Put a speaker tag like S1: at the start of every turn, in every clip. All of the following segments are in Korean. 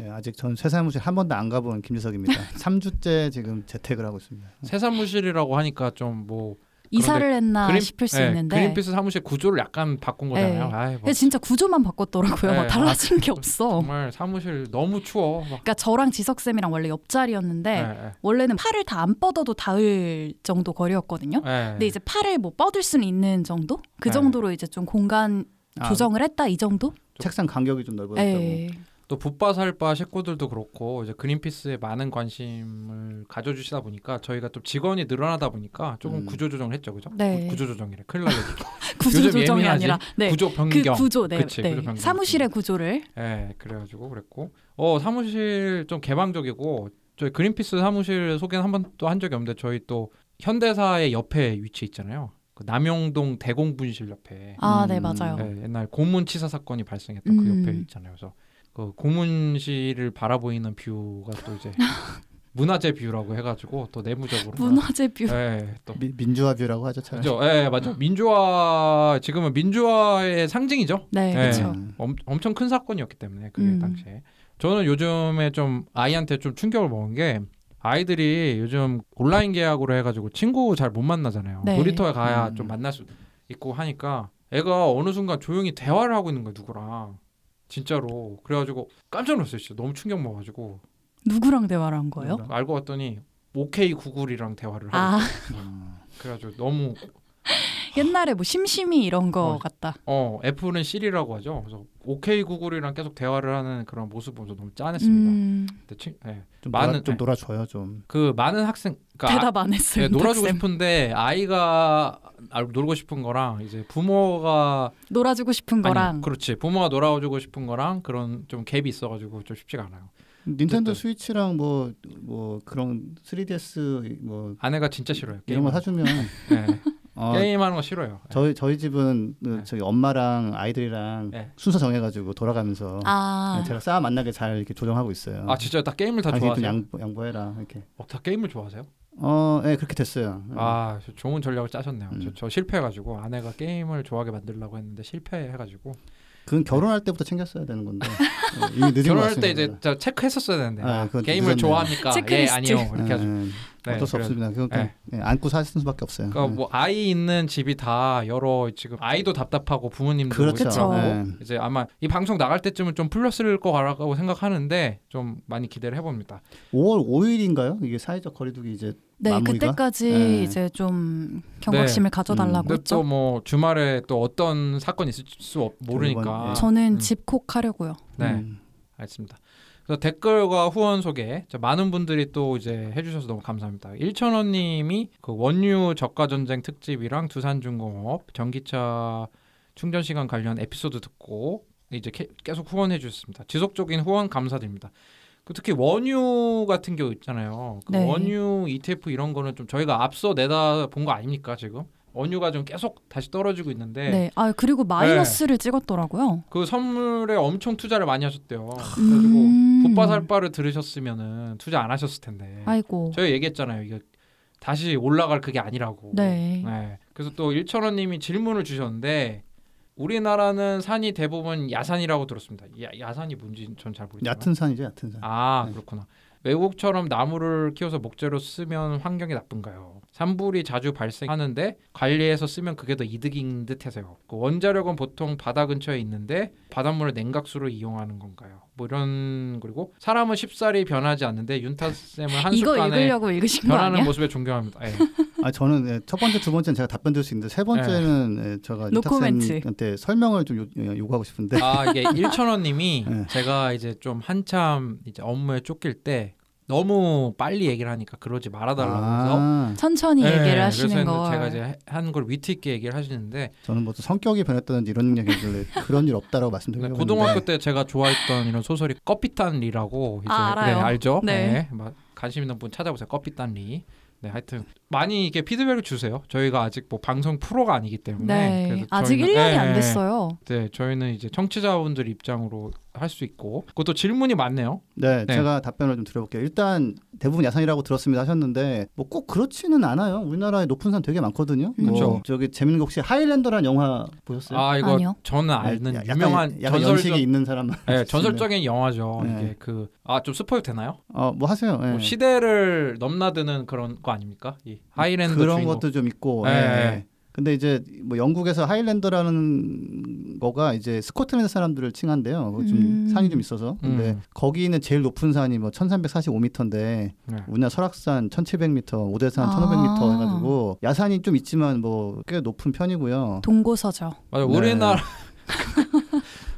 S1: 예, 아직 전 쇠사무실 한 번도 안 가본 김지석입니다. 3주째 지금 재택을 하고 있습니다.
S2: 새 사무실이라고 하니까 좀 뭐
S3: 이사를 했나
S2: 그린-
S3: 싶을 수
S2: 네,
S3: 있는데
S2: 그린피스 사무실 구조를 약간 바꾼 거잖아요.
S3: 네.
S2: 아이, 뭐
S3: 근데 진짜 구조만 바꿨더라고요
S2: 네,
S3: 막 달라진 게 없어
S2: 정말 사무실 너무 추워. 막.
S3: 그러니까 저랑 지석 쌤이랑 원래 옆자리였는데
S2: 네, 네.
S3: 원래는 팔을 다 안 뻗어도 닿을 정도 거리였거든요
S2: 네.
S3: 근데 이제 팔을 뭐 뻗을 수는 있는 정도 그
S2: 네.
S3: 정도로 이제 좀 공간
S1: 아,
S3: 조정을 했다 이 정도
S1: 책상 간격이 좀 넓어졌다고.
S3: 네.
S2: 또 붓바살바 식구들도 그렇고 이제 그린피스에 많은 관심을 가져주시다 보니까 저희가 좀 직원이 늘어나다 보니까 조금
S1: 음.
S2: 구조 조정을 했죠, 그죠?
S3: 네.
S2: 구, 조 조정이래. 큰일 날려.
S3: 구조 조정이? 아니라 네.
S2: 구조
S3: 그
S2: 변경.
S3: 구조 네,
S2: 그치,
S3: 네.
S2: 구조 변경.
S3: 사무실의 구조를
S2: 예, 그래가지고 그랬고, 어 사무실 좀 개방적이고 저희 그린피스 사무실 소개는 한 번도 한 적이 없는데 저희 또 현대사의 옆에 위치해 있잖아요. 그 남영동 대공분실 옆에
S3: 아네
S1: 음.
S3: 맞아요
S2: 예, 옛날 고문치사 사건이 발생했던 그
S3: 음.
S2: 옆에 있잖아요. 그래서 그 고문실을 바라보이는 view가 또 이제 문화재 view라고 해가지고 또 내부적으로
S3: 문화재 view
S2: 예, 또
S1: 미, 민주화 view라고 하죠. 차라리.
S2: 그죠? 예, 맞죠. 민주화 지금은 민주화의 상징이죠.
S3: 네,
S2: 네.
S3: 그렇죠.
S1: 음.
S2: 엄, 엄청 큰 사건이었기 때문에 그게
S3: 음.
S2: 당시에 저는 요즘에 좀 아이한테 좀 충격을 먹은 게 아이들이 요즘 온라인 개학으로 해가지고 친구 잘 못 만나잖아요.
S3: 네.
S2: 놀이터에 가야
S1: 음.
S2: 좀 만날 수 있고 하니까 애가 어느 순간 조용히 대화를 하고 있는 거야 누구랑 진짜로. 그래가지고 깜짝 놀랐어요 진짜. 너무 충격 먹어가지고.
S3: 누구랑 대화를 한 거예요?
S2: 알고 봤더니 오케이 구글이랑 대화를 하고
S3: 아.
S1: 음.
S2: 그래가지고 너무
S3: 옛날에 뭐 심심이 이런 거
S2: 어.
S3: 같다.
S2: 어 애플은 시리라고 하죠 그래서 오케이 구글이랑 계속 대화를 하는 그런 모습 보면서 너무 짠했습니다
S3: 음,
S2: 근데 친, 예.
S1: 좀
S2: 많은-
S1: 놀아, 좀
S2: 네.
S1: 놀아줘요 좀.
S2: 그 많은 학생 그러니까
S3: 대답 안 했어요.
S2: 예, 놀아주고
S3: 쌤.
S2: 싶은데 아이가 알- 놀고 싶은 거랑 이제 부모가
S3: 놀아주고 싶은 거랑
S2: 아니, 그렇지 부모가 놀아주고 싶은 거랑 그런 좀 갭이 있어가지고 좀 쉽지가 않아요.
S1: 닌텐도
S2: 어쨌든.
S1: 스위치랑 뭐뭐 그런 3DS 뭐
S2: 아내가 진짜 싫어요.
S1: 이런 거
S2: 게임하는
S1: 사주면
S2: 네.
S1: 어,
S2: 게임하는 거 싫어요.
S1: 저희 저희 집은 그
S2: 네.
S1: 저희 엄마랑 아이들이랑
S2: 네.
S1: 순서 정해가지고 돌아가면서
S3: 아
S1: 네, 제가 싸 만나게 잘 이렇게 조정하고 있어요.
S2: 아 진짜 다 게임을 다 좋아하세요?
S1: 양보, 양보해라 이렇게.
S2: 어, 다 게임을 좋아하세요?
S1: 어, 네 그렇게 됐어요.
S2: 아 저- 좋은 전략을 짜셨네요. 저,
S1: 음.
S2: 저 실패해가지고 아내가 게임을 좋아하게 만들려고 했는데 실패해가지고
S1: 그건 결혼할 때부터 챙겼어야 되는 건데 네, 이미 늦은 것
S2: 결혼할
S1: 같습니다.
S2: 때 이제 저 체크했었어야 되는데
S1: 아,
S2: 아, 게임을
S1: 늦었네요.
S2: 좋아합니까? 예
S3: 체크리스트.
S2: 아니요 이렇게
S1: 네,
S2: 하죠.
S1: 네.
S2: 네,
S1: 어쩔 수
S2: 그래-
S1: 없습니다. 그건
S2: 네.
S1: 네, 안고 사는 수밖에 없어요.
S2: 그러니까
S1: 네.
S2: 뭐 아이 있는 집이 다 여러 지금 아이도 답답하고 부모님도
S1: 그렇죠. 네.
S2: 이제 아마 이 방송 나갈 때쯤은 좀 풀렸을 거라고 생각하는데 좀 많이 기대를 해봅니다.
S1: 5월 5일인가요? 이게 사회적 거리두기 이제
S3: 네
S1: 마무리가?
S3: 그때까지
S1: 네.
S3: 이제 좀 경각심을 가져달라고
S2: 근데
S3: 했죠.
S2: 또뭐 주말에 또 어떤 사건이 있을 수 없, 모르니까.
S1: 예.
S3: 저는
S2: 음.
S3: 집콕 하려고요.
S2: 네,
S1: 음.
S2: 알겠습니다. 그래서 댓글과 후원 소개 자, 많은 분들이 또 이제 해주셔서 너무 감사합니다. 1천원님이 그 원유 저가 전쟁 특집이랑 두산중공업 전기차 충전 시간 관련 에피소드 듣고 이제 캐- 계속 후원해 주셨습니다. 지속적인 후원 감사드립니다. 그 특히 원유 같은 경우 있잖아요. 그
S3: 네.
S2: 원유 ETF 이런 거는 좀 저희가 앞서 내다 본 거 아닙니까 지금? 원유가 좀 계속 다시 떨어지고 있는데
S3: 네. 아 그리고 마이너스를 찍었더라고요.
S2: 그 선물에 엄청 투자를 많이 하셨대요. 그래가지고
S3: 음.
S2: 붓바살바를 들으셨으면은 투자 안 하셨을 텐데.
S3: 아이고.
S2: 저희 얘기했잖아요. 이게 다시 올라갈 그게 아니라고.
S3: 네.
S2: 그래서 또 일천원님이 질문을 주셨는데 우리나라는 산이 대부분 야산이라고 들었습니다. 야, 야산이 뭔지 전 잘 모르겠지만.
S1: 얕은 산이죠, 얕은 산.
S2: 아
S1: 네.
S2: 그렇구나. 외국처럼 나무를 키워서 목재로 쓰면 환경이 나쁜가요? 산불이 자주 발생하는데 관리해서 쓰면 그게 더 이득인 듯해서요. 그 원자력은 보통 바다 근처에 있는데 바닷물을 냉각수로 이용하는 건가요? 뭐 이런 그리고 사람은 쉽사리 변하지 않는데 윤타 쌤을
S3: 이거
S2: 한순간에
S3: 읽으려고 읽으신 거
S2: 변하는
S3: 아니야?
S2: 모습에 존경합니다. 예.
S1: 아 저는 예, 첫 번째, 두 번째는 제가 답변 드릴 수 있는데 세 번째는 예, 제가
S3: 노 코멘트.
S1: 이탁쌤한테 설명을 좀 요, 예, 요구하고 싶은데
S2: 아 이게 일천원님이
S1: 네.
S2: 제가 이제 좀 한참 이제 업무에 쫓길 때 너무 빨리 얘기를 하니까 그러지 말아달라고 해서
S1: 아,
S3: 천천히
S2: 네,
S3: 얘기를 하시는 걸.
S2: 제가 이제 한 걸 위트 있게 얘기를 하시는데
S1: 저는 뭐또 성격이 변했다든지 이런 얘기길래 그런 일 없다라고
S2: 네,
S1: 말씀드리려고
S2: 고등학교 때 제가 좋아했던 이런 소설이 꺼피탄리라고 이제
S3: 아, 알아요.
S2: 네, 알죠?
S3: 네.
S2: 막 관심 있는 분 찾아보세요. 꺼피탄리. 네, 하여튼 많이 이게 피드백을 주세요. 저희가 아직 뭐 방송 프로가 아니기 때문에
S3: 네.
S2: 그래서
S3: 아직
S2: 저희는-
S3: 1년이
S2: 네,
S3: 안 됐어요.
S2: 네, 저희는 이제 청취자분들 입장으로 할 수 있고 그것도 질문이 많네요.
S1: 네,
S2: 네.
S1: 제가 답변을 좀 드려볼게요. 일단 대부분 야산이라고 들었습니다 하셨는데 뭐 꼭 그렇지는 않아요. 우리나라에 높은 산 되게 많거든요.
S3: 음.
S1: 뭐
S2: 그렇죠.
S1: 저기 재밌는 거 혹시 하이랜더라는 영화 보셨어요?
S2: 아 이거
S3: 아니요.
S2: 저는 알는
S1: 야- 약간-
S2: 유명한
S1: 약간
S2: 전설적
S1: 있는 사람만.
S2: 네, 전설적인 영화죠.
S1: 네.
S2: 이게 그 아 좀 spoil 되나요?
S1: 어뭐 하세요. 예.
S2: 뭐 시대를 넘나드는 그런 거 아닙니까? 이 하이랜드
S1: 그런
S2: 주인공.
S1: 것도 좀 있고.
S2: 네.
S1: 예, 예. 근데 이제 뭐 영국에서 Highlander라는 거가 이제 스코틀랜드 사람들을 칭한데요. 그거 좀
S3: 음.
S1: 산이 좀 있어서. 근데
S2: 음.
S1: 거기 있는 제일 높은 산이 뭐 1345m인데
S2: 네.
S1: 우리나라 설악산 1700m, 오대산
S3: 아.
S1: 1500m 해가지고 야산이 좀 있지만 뭐 꽤 높은 편이고요.
S3: 동고서저죠.
S2: 맞아
S1: 네.
S2: 우리나라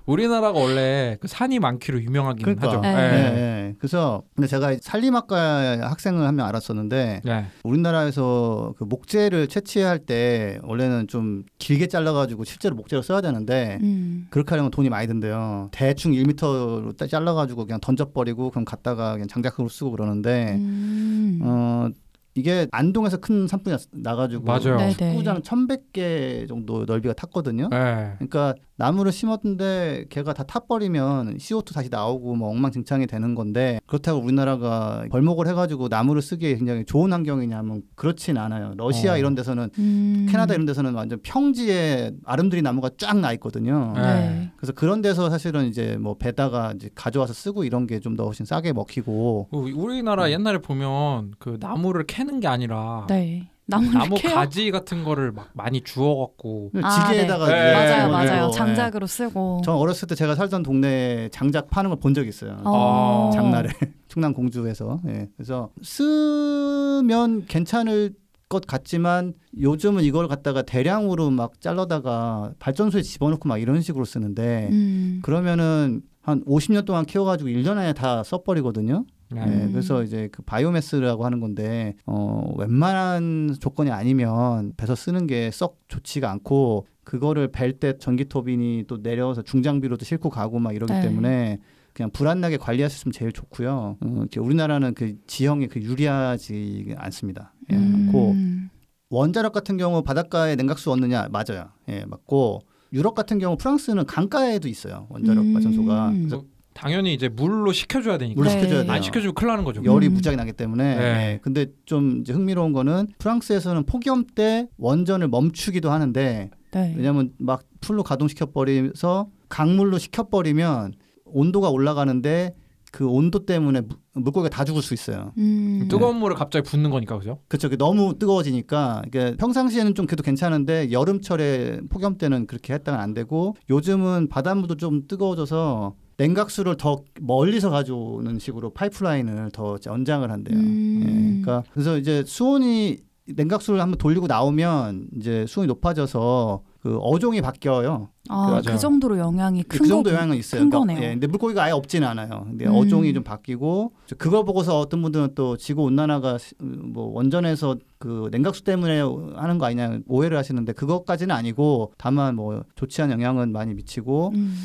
S2: 우리나라가 원래 그 산이 많기로 유명하긴
S1: 그러니까.
S2: 하죠.
S3: 네.
S1: 예,
S2: 네.
S1: 예. 그래서 근데 제가 산림학과 학생을 한 명 알았었는데
S2: 네.
S1: 우리나라에서 그 목재를 채취할 때 원래는 좀 길게 잘라가지고 실제로 목재로 써야 되는데
S3: 음.
S1: 그렇게 하려면 돈이 많이 든대요. 대충 1m로 잘라가지고 그냥 던져버리고 그럼 갖다가 그냥 장작으로 쓰고 그러는데
S3: 음.
S1: 어 이게 안동에서 큰 산불이 났- 나가지고
S2: 맞아요.
S1: 축구장 1,100개 정도 넓이가 탔거든요.
S2: 네.
S1: 그러니까 나무를 심었는데 걔가 다 타버리면 CO2 다시 나오고 뭐 엉망진창이 되는 건데 그렇다고 우리나라가 벌목을 해가지고 나무를 쓰기에 굉장히 좋은 환경이냐면 그렇진 않아요. 러시아
S2: 어.
S1: 이런 데서는
S3: 음.
S1: 캐나다 이런 데서는 완전 평지에 아름드리 나무가 쫙 나 있거든요.
S2: 네.
S3: 네.
S1: 그래서 그런 데서 사실은 이제 뭐 배다가 이제 가져와서 쓰고 이런 게 좀 더 훨씬 싸게 먹히고
S2: 그 우리나라
S1: 음.
S2: 옛날에 보면 그 나무를 캐는 게 아니라
S3: 네. 나무를
S2: 나무
S3: 캐요?
S2: 가지 같은 거를 막 많이 주워갖고
S3: 아,
S1: 지게에다가
S2: 네. 네.
S3: 맞아요, 맞아요.
S1: 예.
S3: 장작으로 쓰고.
S1: 전 어렸을 때 제가 살던 동네에 장작 파는 걸 본 적 있어요.
S3: 어.
S1: 장날에 충남 공주에서 예. 그래서 쓰면 괜찮을 것 같지만 요즘은 이걸 갖다가 대량으로 막 잘라다가 발전소에 집어넣고 막 이런 식으로 쓰는데
S3: 음.
S1: 그러면은 한 50년 동안 키워가지고 1년 안에 다 써버리거든요.
S2: 네.
S1: 예,
S3: 음.
S1: 그래서 이제 그 바이오매스라고 하는 건데 어 웬만한 조건이 아니면 배서 쓰는 게 썩 좋지가 않고 그거를 벨 때 전기 터빈이 또 내려서 중장비로도 싣고 가고 막 이러기
S3: 네.
S1: 때문에 그냥 불안나게 관리하셨으면 제일 좋고요. 어, 우리나라는 그 지형이 그 유리하지 않습니다. 예, 않고
S3: 음.
S1: 원자력 같은 경우 바닷가에 냉각수 얻느냐 맞아요. 예, 맞고 유럽 같은 경우 프랑스는 강가에도 있어요 원자력
S3: 음.
S1: 발전소가. 그래서
S2: 당연히 이제 물로 식혀줘야 되니까
S1: 물
S3: 네.
S1: 시켜줘야 돼요.
S2: 안 식혀주면 큰일 나는 거죠.
S1: 열이
S3: 음.
S1: 무지하게 나기 때문에.
S2: 네.
S1: 예. 근데 좀 이제 흥미로운 거는 프랑스에서는 폭염 때 원전을 멈추기도 하는데
S3: 네.
S1: 왜냐하면 막 풀로 가동시켜 버려서 강물로 식혀 버리면 온도가 올라가는데 그 온도 때문에 무- 물고기가 다 죽을 수 있어요.
S3: 음.
S2: 뜨거운 물을 갑자기 붓는 거니까 그죠?
S1: 그렇죠. 너무 뜨거워지니까 이게 평상시에는 좀 그래도 괜찮은데 여름철에 폭염 때는 그렇게 했다가 안 되고 요즘은 바닷물도 좀 뜨거워져서 냉각수를 더 멀리서 가져오는 식으로 파이프라인을 더 연장을 한대요.
S3: 음.
S1: 예, 그러니까 그래서 이제 수온이 냉각수를 한번 돌리고 나오면 이제 수온이 높아져서 그 어종이 바뀌어요.
S3: 아. 그 정도로 영향이
S1: 큰그 정도 영향은 있어요.
S3: 큰
S1: 그러니까,
S3: 거네요.
S1: 예, 근데 물고기가 아예 없지는 않아요. 근데
S3: 음.
S1: 어종이 좀 바뀌고 그걸 보고서 어떤 분들은 또 지구 온난화가 시- 뭐 원전에서 그 냉각수 때문에 하는 거 아니냐 오해를 하시는데 그것까지는 아니고 다만 뭐 좋지 않은 영향은 많이 미치고
S3: 음.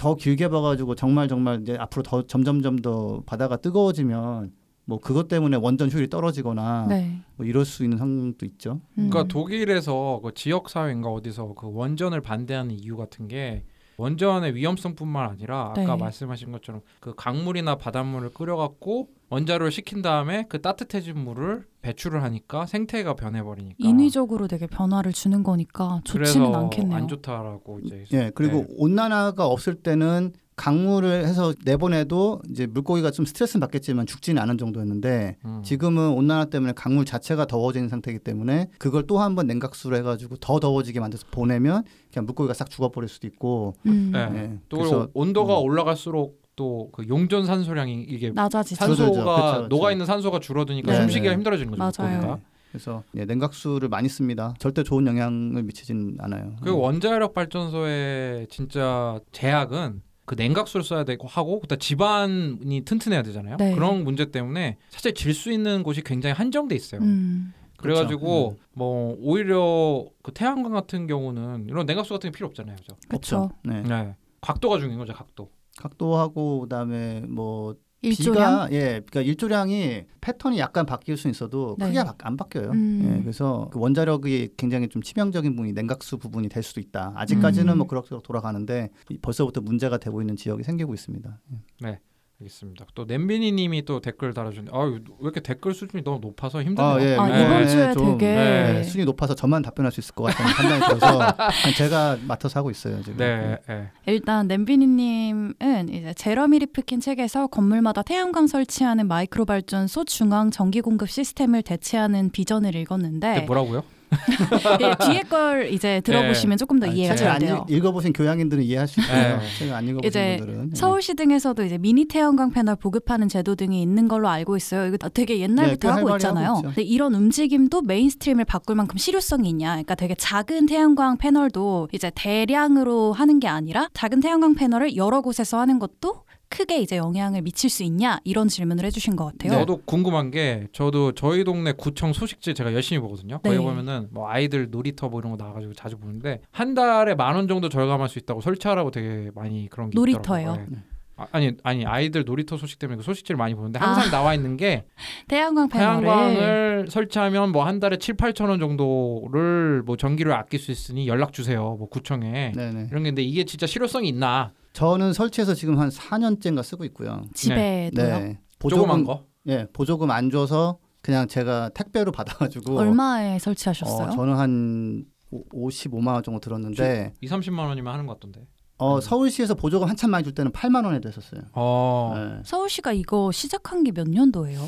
S1: 더 길게 봐가지고 정말 정말 이제 앞으로 더 점점점 더 바다가 뜨거워지면 뭐 그것 때문에 원전 효율이 떨어지거나
S3: 네.
S1: 뭐 이럴 수 있는 상황도 있죠.
S2: 그러니까
S3: 음.
S2: 독일에서 그 지역 사회인가 어디서 그 원전을 반대하는 이유 같은 게 원전의 위험성뿐만 아니라 아까
S3: 네.
S2: 말씀하신 것처럼 그 강물이나 바닷물을 끓여갖고 원자로를 식힌 다음에 그 따뜻해진 물을 배출을 하니까 생태가 변해버리니까
S3: 인위적으로 되게 변화를 주는 거니까 좋지는
S2: 그래서
S3: 않겠네요.
S2: 안 좋다라고 이제
S1: 예, 그리고
S2: 네.
S1: 온난화가 없을 때는 강물을 해서 내보내도 이제 물고기가 좀 스트레스는 받겠지만 죽지는 않은 정도였는데
S2: 음.
S1: 지금은 온난화 때문에 강물 자체가 더워지는 상태이기 때문에 그걸 또 한 번 냉각수로 해가지고 더 더워지게 만들어서 보내면 그냥 물고기가 싹 죽어버릴 수도 있고
S3: 음.
S2: 네.
S1: 예,
S2: 또
S1: 그래서
S2: 온도가
S1: 음.
S2: 올라갈수록 또 그 용존 산소량이 이게
S3: 낮아지죠.
S1: 산소-
S2: 산소가.
S1: 그쵸, 그쵸.
S2: 녹아 있는 산소가 줄어드니까
S3: 네.
S2: 숨쉬기가
S1: 네.
S2: 힘들어지는 거죠.
S3: 맞아요.
S2: 물고기가.
S1: 그래서 예, 냉각수를 많이 씁니다. 절대 좋은 영향을 미치진 않아요.
S2: 그 원자력 발전소의 진짜 제약은 그 냉각수를 써야 되고 하고 그다음 집안이 튼튼해야 되잖아요.
S3: 네.
S2: 그런 문제 때문에 사실 질 수 있는 곳이 굉장히 한정돼 있어요.
S3: 음.
S2: 그래가지고
S1: 그렇죠.
S2: 뭐 오히려 그 태양광 같은 경우는 이런 냉각수 같은 게 필요 없잖아요, 그죠?
S3: 그렇죠.
S1: 네.
S2: 네. 각도가 중요한 거죠, 각도.
S1: 각도하고 그다음에 뭐
S3: 일조량.
S1: 비가 예, 그러니까 일조량이 패턴이 약간 바뀔 수 있어도
S3: 네.
S1: 크게 바- 안 바뀌어요.
S3: 음.
S1: 예, 그래서 그 원자력이 굉장히 좀 치명적인 부분이 냉각수 부분이 될 수도 있다. 아직까지는
S3: 음.
S1: 뭐 그럭저럭 돌아가는데 이- 벌써부터 문제가 되고 있는 지역이 생기고 있습니다. 예.
S2: 알겠습니다. 또 냄비니님이 또 댓글 달아주는데 아왜 이렇게 댓글 수준이 너무 높아서 힘드네요.
S1: 아, 예,
S3: 아,
S2: 네.
S3: 이번 주에
S1: 좀,
S3: 되게
S2: 네,
S1: 순위 높아서 저만 답변할 수 있을 것 같다는 판단이 들어서 제가 맡아서 하고 있어요 지금.
S2: 네, 네.
S3: 일단 냄비니님은 이제 제러미 리프킨 책에서 건물마다 태양광 설치하는 마이크로 발전소 중앙 전기 공급 시스템을 대체하는 비전을 읽었는데
S2: 네, 뭐라고요?
S3: 예, 뒤에 걸 이제 들어보시면 조금 더
S1: 아,
S3: 이해가
S1: 잘안
S3: 돼요.
S1: 읽, 읽어보신 교양인들은 있고요.
S2: 네.
S1: 책을 안 읽어보신
S3: 이제
S1: 분들은 예.
S3: 서울시 등에서도 이제 미니 태양광 패널 보급하는 제도 등이 있는 걸로 알고 있어요. 이거 되게
S1: 네,
S3: 옛날부터
S1: 꽤
S3: 하고
S1: 활발히
S3: 있잖아요.
S1: 하고.
S3: 근데 이런 움직임도 mainstream을 바꿀 만큼 실효성이 있냐? 그러니까 되게 작은 태양광 패널도 이제 대량으로 하는 게 아니라 작은 태양광 패널을 여러 곳에서 하는 것도 크게 이제 영향을 미칠 수 있냐? 이런 질문을 해주신 것 같아요.
S2: 저도 궁금한 게 저도 저희 동네 구청 소식지 제가 열심히 보거든요. 거기
S3: 네.
S2: 보면은 뭐 아이들 놀이터 뭐 이런 거 나와가지고 자주 보는데 한 달에 만 원 정도 절감할 수 있다고 설치하라고 되게 많이 그런 게
S3: 놀이터예요?
S2: 있더라고요. 네. 아, 아니 아니 아이들 놀이터 소식 때문에 그 소식지를 많이 보는데
S3: 아.
S2: 항상 나와 있는 게
S3: 태양광 패널을
S2: 태양광을 설치하면 뭐 한 달에 7, 8천 원 정도를 뭐 전기를 아낄 수 있으니 연락 주세요. 뭐 구청에
S1: 네네.
S2: 이런 게 근데 이게 진짜 실효성이 있나?
S1: 저는 설치해서 지금 한 4년째인가 쓰고 있고요.
S3: 집에도요.
S1: 네.
S2: 조그만 거.
S1: 예, 보조금 안 줘서 그냥 제가 택배로 받아가지고
S3: 얼마에 설치하셨어요?
S1: 어, 저는 한 오- 55만 원 정도 들었는데
S2: 2, 30만 원이면 하는 것 같던데.
S1: 어,
S2: 음.
S1: 서울시에서 보조금 한참 많이 줄 때는 8만 원에 됐었어요.
S2: 어.
S1: 네.
S3: 서울시가 이거 시작한 게 몇 년도예요?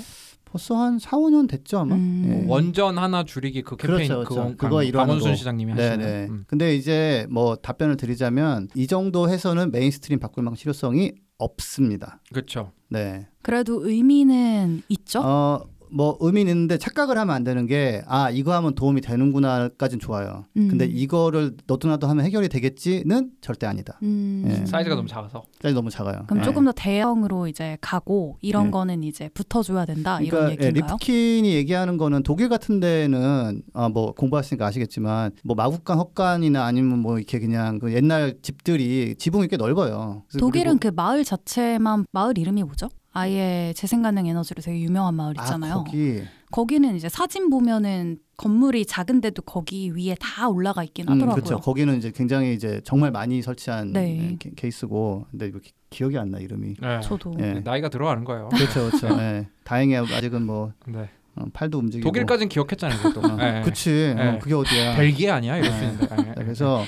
S1: 벌써 한 4, 5년 됐죠 아마.
S3: 음.
S1: 예.
S2: 원전 하나 줄이기 그 캠페인
S1: 그렇죠, 그렇죠.
S2: 그거
S1: 그거 일환으로.
S2: 강원순 시장님이 하시는.
S1: 네네.
S2: 음.
S1: 근데 이제 뭐 답변을 드리자면 이 정도 해서는 mainstream 바꿀 만큼 실효성이 없습니다.
S2: 그렇죠.
S1: 네.
S3: 그래도 의미는 있죠?
S1: 어, 뭐 의미는 있는데 착각을 하면 안 되는 게 아 이거 하면 도움이 되는구나까진 좋아요.
S3: 음.
S1: 근데 이거를 너도나도 하면 해결이 되겠지는 절대 아니다.
S3: 음.
S1: 예.
S2: 사이즈가 너무 작아서.
S1: 사이즈 너무 작아요.
S3: 그럼
S1: 예.
S3: 조금 더 대형으로 이제 가고 이런
S1: 네.
S3: 거는 이제 붙어줘야 된다
S1: 그러니까
S3: 이런
S1: 예,
S3: 얘기인가요?
S1: 리프킨이 얘기하는 거는 독일 같은 데는 아, 뭐 공부하시니까 아시겠지만 뭐 마구간 헛간이나 아니면 뭐 이렇게 그냥 그 옛날 집들이 지붕이 꽤 넓어요.
S3: 독일은
S1: 그
S3: 마을 자체만 마을 이름이 뭐죠? 아예 재생 가능 에너지로 되게 유명한 마을 있잖아요.
S1: 아, 거기
S3: 거기는 이제 사진 보면은 건물이 작은데도 거기 위에 다 올라가 있긴
S1: 음,
S3: 하더라고요.
S1: 그렇죠. 거기는 이제 굉장히 이제 정말 많이 설치한
S3: 네.
S1: 예, 케- 케이스고 근데 이거 기- 기억이 안 나 이름이.
S2: 네.
S3: 저도
S1: 예.
S2: 나이가 들어가는 거예요.
S1: 그렇죠, 그렇죠. 예. 다행히 아직은 뭐
S2: 네.
S1: 어, 팔도 움직이고.
S2: 독일까지는 기억했잖아요. 그것도.
S1: 어,
S2: 네.
S1: 그치.
S2: 네.
S1: 어, 그게 어디야?
S2: 벨기에 아니야? 이럴 수
S1: 네.
S2: 있는데. 네.
S1: 네, 그래서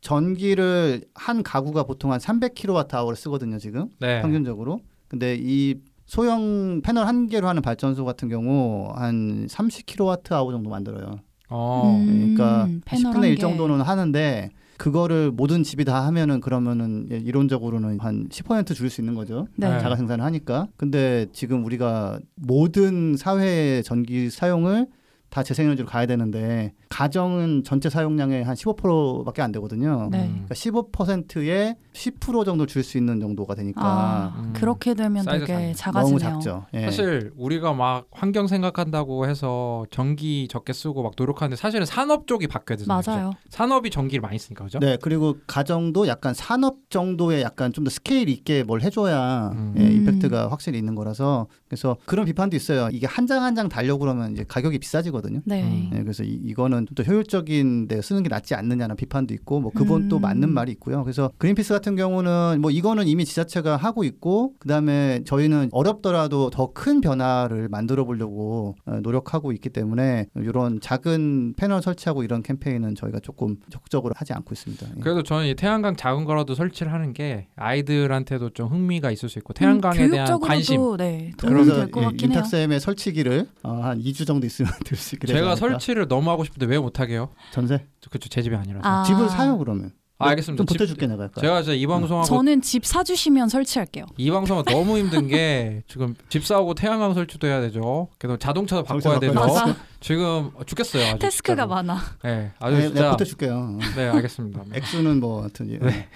S1: 전기를 한 가구가 보통 한 300kWh를 쓰거든요, 지금
S2: 네.
S1: 평균적으로. 근데 이 소형 패널 한 개로 하는 발전소 같은 경우 한 30kWh 정도 만들어요.
S2: 어.
S3: 음,
S1: 그러니까
S3: 패널
S1: 10분의 한1
S3: 개.
S1: 정도는 하는데 그거를 모든 집이 다 하면은 그러면은 예, 이론적으로는 한 10% 줄일 수 있는 거죠.
S3: 네.
S2: 네.
S1: 자가 생산을 하니까. 근데 지금 우리가 모든 사회 전기 사용을 다 재생에너지로 가야 되는데 가정은 전체 사용량의 한 15%밖에 안 되거든요.
S3: 네.
S2: 음.
S1: 그러니까 15%에 10% 정도 줄 수 있는 정도가 되니까
S3: 아,
S2: 음.
S3: 그렇게 되면 되게
S2: 작네.
S1: 너무
S3: 작아지네요.
S1: 작죠. 예.
S2: 사실 우리가 막 환경 생각한다고 해서 전기 적게 쓰고 막 노력하는데 사실은 산업 쪽이 바뀌어야 되잖아요. 그죠?
S3: 맞아요.
S2: 산업이 전기를 많이 쓰니까 그죠?
S1: 네, 그리고 가정도 약간 산업 정도의 약간 좀 더 스케일 있게 뭘 해줘야
S2: 음.
S1: 예,
S3: 음.
S1: 임팩트가 확실히 있는 거라서 그래서 그런 비판도 있어요. 이게 한 장 한 장 달려고 그러면 이제 가격이 비싸지거든요.
S3: 네.
S2: 음.
S1: 예, 그래서 이, 거는 좀 더 효율적인 데 쓰는 게 낫지 않느냐는 비판도 있고 뭐 그분 또
S3: 음.
S1: 맞는 말이 있고요. 그래서 그린피스 같은 경우는 뭐 이거는 이미 지자체가 하고 있고 그다음에 저희는 어렵더라도 더 큰 변화를 만들어 보려고 어, 노력하고 있기 때문에 이런 작은 패널 설치하고 이런 캠페인은 저희가 조금 적극적으로 하지 않고 있습니다. 예.
S2: 그래도 저는 이 태양광 작은 거라도 설치를 하는 게 아이들한테도 좀 흥미가 있을 수 있고 태양광에
S3: 음,
S2: 대한 관심.
S3: 네, 도움이
S1: 그래서
S3: 해요.
S1: 윤탁쌤의 설치기를 어, 한 2주 정도 있으면 될수 있게
S2: 제가
S1: 않을까?
S2: 설치를 너무 하고 싶은데 왜 못하게요?
S1: 전세
S2: 그쵸 제 집이 아니라서.
S3: 아.
S1: 집을 사요 그러면
S2: 아, 알겠습니다.
S1: 좀
S2: 집-
S1: 보태줄게 내가 할까?
S2: 제가 이제 이 방송하고
S3: 저는 집 사주시면 설치할게요.
S2: 이 방송은 너무 힘든 게 지금 집 사오고 태양광 설치도 해야 되죠. 그래서 자동차도 바꿔야 되죠.
S3: 맞아.
S2: 지금 죽겠어요. 아주
S3: 태스크가
S2: 진짜로.
S3: 많아.
S2: 네, 아주
S1: 네,
S2: 진짜.
S1: 내가 보태줄게요.
S2: 네, 알겠습니다.
S1: 액수는 뭐 하여튼 예.
S2: 네.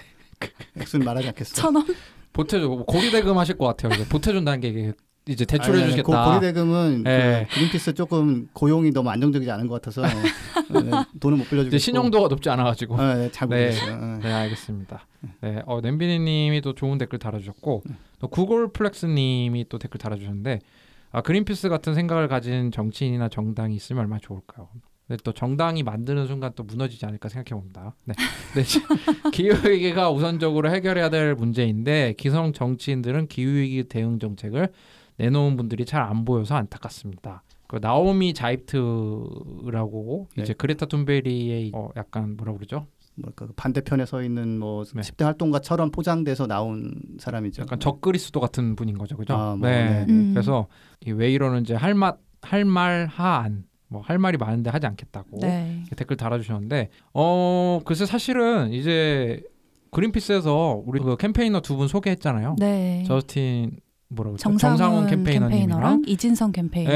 S1: 액수는 말하지 않겠어.
S3: 천 원?
S2: 보태줘 뭐 고리대금 하실 것 같아요. 이제 보태준다는 게 이게 이제 대출해
S1: 아니, 아니,
S2: 주시겠다.
S1: 고, 고리대금은
S2: 예.
S1: 그 그린피스 조금 고용이 너무 안정적이지 않은 것 같아서 네, 돈을 못 빌려주고
S2: 신용도가 높지 않아가지고.
S1: 네, 잘
S2: 네.
S1: 모르겠어요.
S2: 네 알겠습니다. 네, 어, 냄비니님이 또 좋은 댓글 달아주셨고
S1: 네.
S2: 또 구글 플렉스님이 또 댓글 달아주셨는데 아 그린피스 같은 생각을 가진 정치인이나 정당이 있으면 얼마나 좋을까요? 근데 또 정당이 만드는 순간 또 무너지지 않을까 생각해 봅니다. 네, 네 기후 위기가 우선적으로 해결해야 될 문제인데 기성 정치인들은 기후 위기 대응 정책을 내놓은 분들이 잘 안 보여서 안타깝습니다. 그 나오미 자이프라고
S1: 네.
S2: 이제 그레타 툰베리의 어 약간 뭐라 그러죠?
S1: 뭐랄까 그 반대편에 서 있는 뭐
S2: 네.
S1: 10대 활동가처럼 포장돼서 나온 사람이죠.
S2: 약간 적그리스도 같은 분인 거죠, 그죠?
S1: 아, 뭐,
S2: 네.
S1: 네.
S3: 음.
S2: 그래서 이왜 이러는지 할맛 할말 하안 뭐 할 말이 많은데 하지 않겠다고
S3: 네.
S2: 댓글 달아주셨는데 어 글쎄 사실은 이제 그린피스에서 우리 그 캠페이너 두 분 소개했잖아요.
S3: 네.
S2: 저스틴 뭐라고?
S3: 정상훈,
S2: 정상훈
S3: 캠페이너랑
S2: 캠페이너님이랑
S3: 이진성 캠페이너.
S2: 예,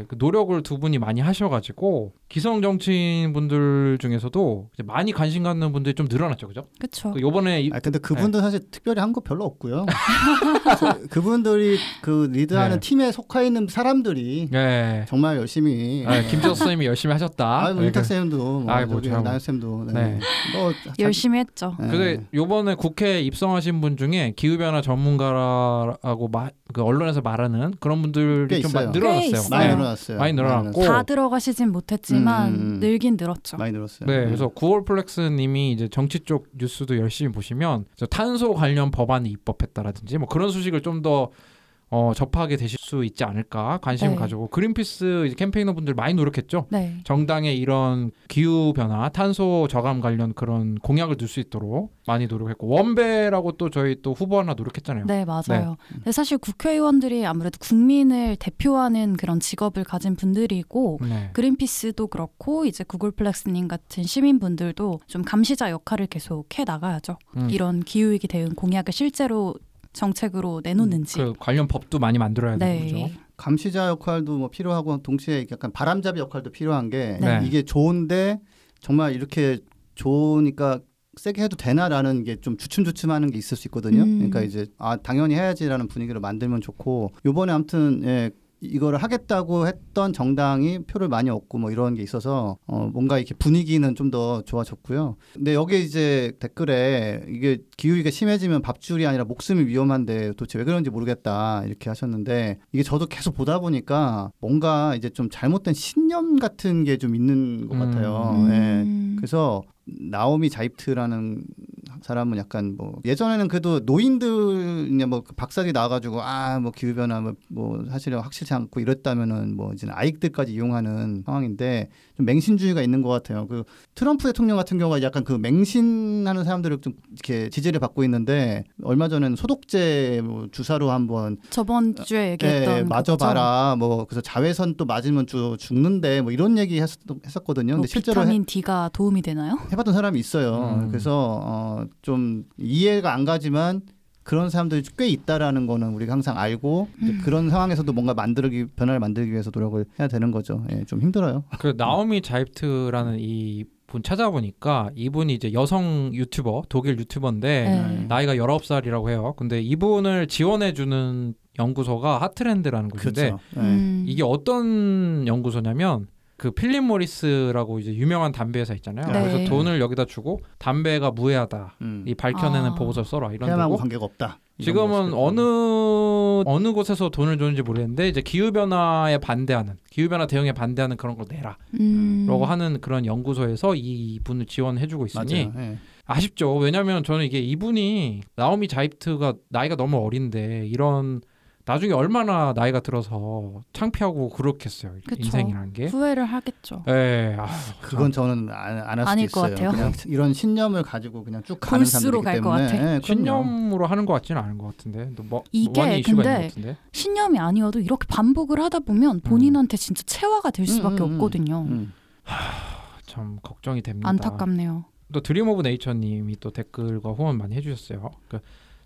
S2: 예, 그 노력을 두 분이 많이 하셔가지고 기성 정치인 분들 중에서도 이제 많이 관심 갖는 분들이 좀 늘어났죠, 그죠?
S3: 그렇죠.
S2: 그 요번에 이-
S1: 아 근데 그분들 사실 특별히 한 거 별로 없고요. 그- 그분들이 그 리드하는
S2: 네.
S1: 팀에 속해 있는 사람들이
S2: 예,
S1: 정말 열심히
S2: 예, 김지호 선생님이 열심히 하셨다.
S1: 아, 뭐
S2: 예,
S1: 윤탁 쌤도 뭐
S2: 아이, 뭐
S1: 저기
S2: 참.
S1: 나연 쌤도 네.
S2: 네.
S1: 뭐
S3: 열심히 했죠.
S1: 네.
S2: 근데 요번에 국회에 입성하신 분 중에 기후변화 전문가라고 마, 그 언론에서 말하는 그런 분들이
S3: 꽤좀꽤 늘어났어요.
S1: 많이
S2: 네.
S1: 늘어났어요.
S2: 많이 늘어났고.
S3: 다 들어가시진 못했지만
S1: 음, 음, 음.
S3: 늘긴 늘었죠.
S1: 많이 늘었어요.
S2: 네, 그래서 구월플렉스님이 이제 정치 쪽 뉴스도 열심히 보시면 저 탄소 관련 법안이 입법했다라든지 뭐 그런 소식을 좀더 어, 접하게 되실 수 있지 않을까 관심을
S3: 네.
S2: 가지고 그린피스 이제 캠페이너 분들 많이 노력했죠.
S3: 네.
S2: 정당의 이런 기후 변화, 탄소 저감 관련 그런 공약을 넣을 수 있도록 많이 노력했고 원배라고 또 저희 또 후보 하나 노력했잖아요.
S3: 네, 맞아요. 근데 사실 국회의원들이 아무래도 국민을 대표하는 그런 직업을 가진 분들이고
S2: 네.
S3: 그린피스도 그렇고 이제 구글플렉스님 같은 시민분들도 좀 감시자 역할을 계속 해 나가야죠.
S2: 음.
S3: 이런 기후위기 대응 공약을 실제로 정책으로 내놓는지.
S2: 그 관련 법도 많이 만들어야 되는 거죠.
S3: 네.
S1: 감시자 역할도 뭐 필요하고 동시에 약간 바람잡이 역할도 필요한 게
S2: 네.
S1: 이게 좋은데 정말 이렇게 좋으니까 세게 해도 되나라는 게 좀 주춤주춤하는 게 있을 수 있거든요.
S3: 음.
S1: 그러니까 이제 아 당연히 해야지라는 분위기를 만들면 좋고 요번에 아무튼 예, 이거를 하겠다고 했던 정당이 표를 많이 얻고 뭐 이런 게 있어서 어 뭔가 이렇게 분위기는 좀 더 좋아졌고요. 근데 여기 이제 댓글에 이게 기후위기가 심해지면 밥줄이 아니라 목숨이 위험한데 도대체 왜 그런지 모르겠다 이렇게 하셨는데 이게 저도 계속 보다 보니까 뭔가 이제 좀 잘못된 신념 같은 게 좀 있는 것
S2: 음.
S1: 같아요. 예.
S3: 음.
S1: 그래서 나오미 자이프라는 사람은 약간 뭐 예전에는 그래도 노인들 그냥 뭐그 박사들이 나와가지고 아 뭐 기후 변화 뭐, 뭐 사실은 확실치 않고 이랬다면은 뭐 이제 아이들까지 이용하는 상황인데 좀 맹신주의가 있는 것 같아요. 그 트럼프 대통령 같은 경우가 약간 그 맹신하는 사람들을 좀 이렇게 지지를 받고 있는데 얼마 전에는 소독제 뭐 주사로 한번
S3: 저번 주에 얘기했던
S1: 예. 맞아봐라 뭐 그래서 자외선 또 맞으면 주, 죽는데 뭐 이런 얘기 했, 했었거든요.
S3: 뭐
S1: 근데 실제로 해,
S3: 비타민 D가 도움이 되나요?
S1: 해봤던 사람이 있어요.
S2: 음.
S1: 그래서 어, 좀 이해가 안 가지만 그런 사람들이 꽤 있다라는 거는 우리가 항상 알고
S3: 음.
S1: 그런 상황에서도 뭔가 만들기 변화를 만들기 위해서 노력을 해야 되는 거죠. 예, 좀 힘들어요.
S2: 그 나오미 자이프트라는 이 분 찾아보니까 이분이 이제 여성 유튜버 독일 유튜버인데
S3: 네.
S2: 나이가 19살이라고 해요. 근데 이분을 지원해 주는 연구소가 하트랜드라는 곳인데
S1: 그렇죠. 예.
S3: 음.
S2: 이게 어떤 연구소냐면 그 필립 모리스라고 이제 유명한 담배 회사 있잖아요.
S3: 네.
S2: 그래서 돈을 여기다 주고 담배가 무해하다.
S1: 음.
S2: 이 밝혀내는
S3: 아.
S2: 보고서 써라 이런 데고
S1: 관계가 없다.
S2: 지금은. 어느 어느 곳에서 돈을 줬는지 모르겠는데 이제 기후 변화에 반대하는 기후 변화 대응에 반대하는 그런 걸 내라라고
S3: 음.
S2: 하는 그런 연구소에서 이 분을 지원해 주고 있으니
S1: 맞아요. 예.
S2: 아쉽죠. 왜냐하면 저는 이게 이분이 나오미 자이프트가 나이가 너무 어린데 이런 나중에 얼마나 나이가 들어서 창피하고 그렇겠어요.
S3: 그쵸.
S2: 인생이라는 게.
S3: 후회를 하겠죠.
S2: 예. 아,
S1: 그건 저는 안할 수도
S3: 것
S1: 있어요.
S3: 같아요.
S1: 그냥 이런 신념을 가지고 그냥 쭉 가는 사람들이기
S3: 갈것
S1: 때문에
S3: 같아.
S1: 예.
S2: 신념으로 하는 것 같지는 않은 것 같은데. 또 뭐,
S3: 이게 근데
S2: 것.
S3: 신념이 아니어도 이렇게 반복을 하다 보면 본인한테 진짜 체화가 될 수밖에
S1: 음, 음, 음.
S3: 없거든요.
S1: 음.
S2: 참 걱정이 됩니다.
S3: 안타깝네요.
S2: 또 드림 오브 네이처 님이 또 댓글과 후원 많이 해주셨어요. 그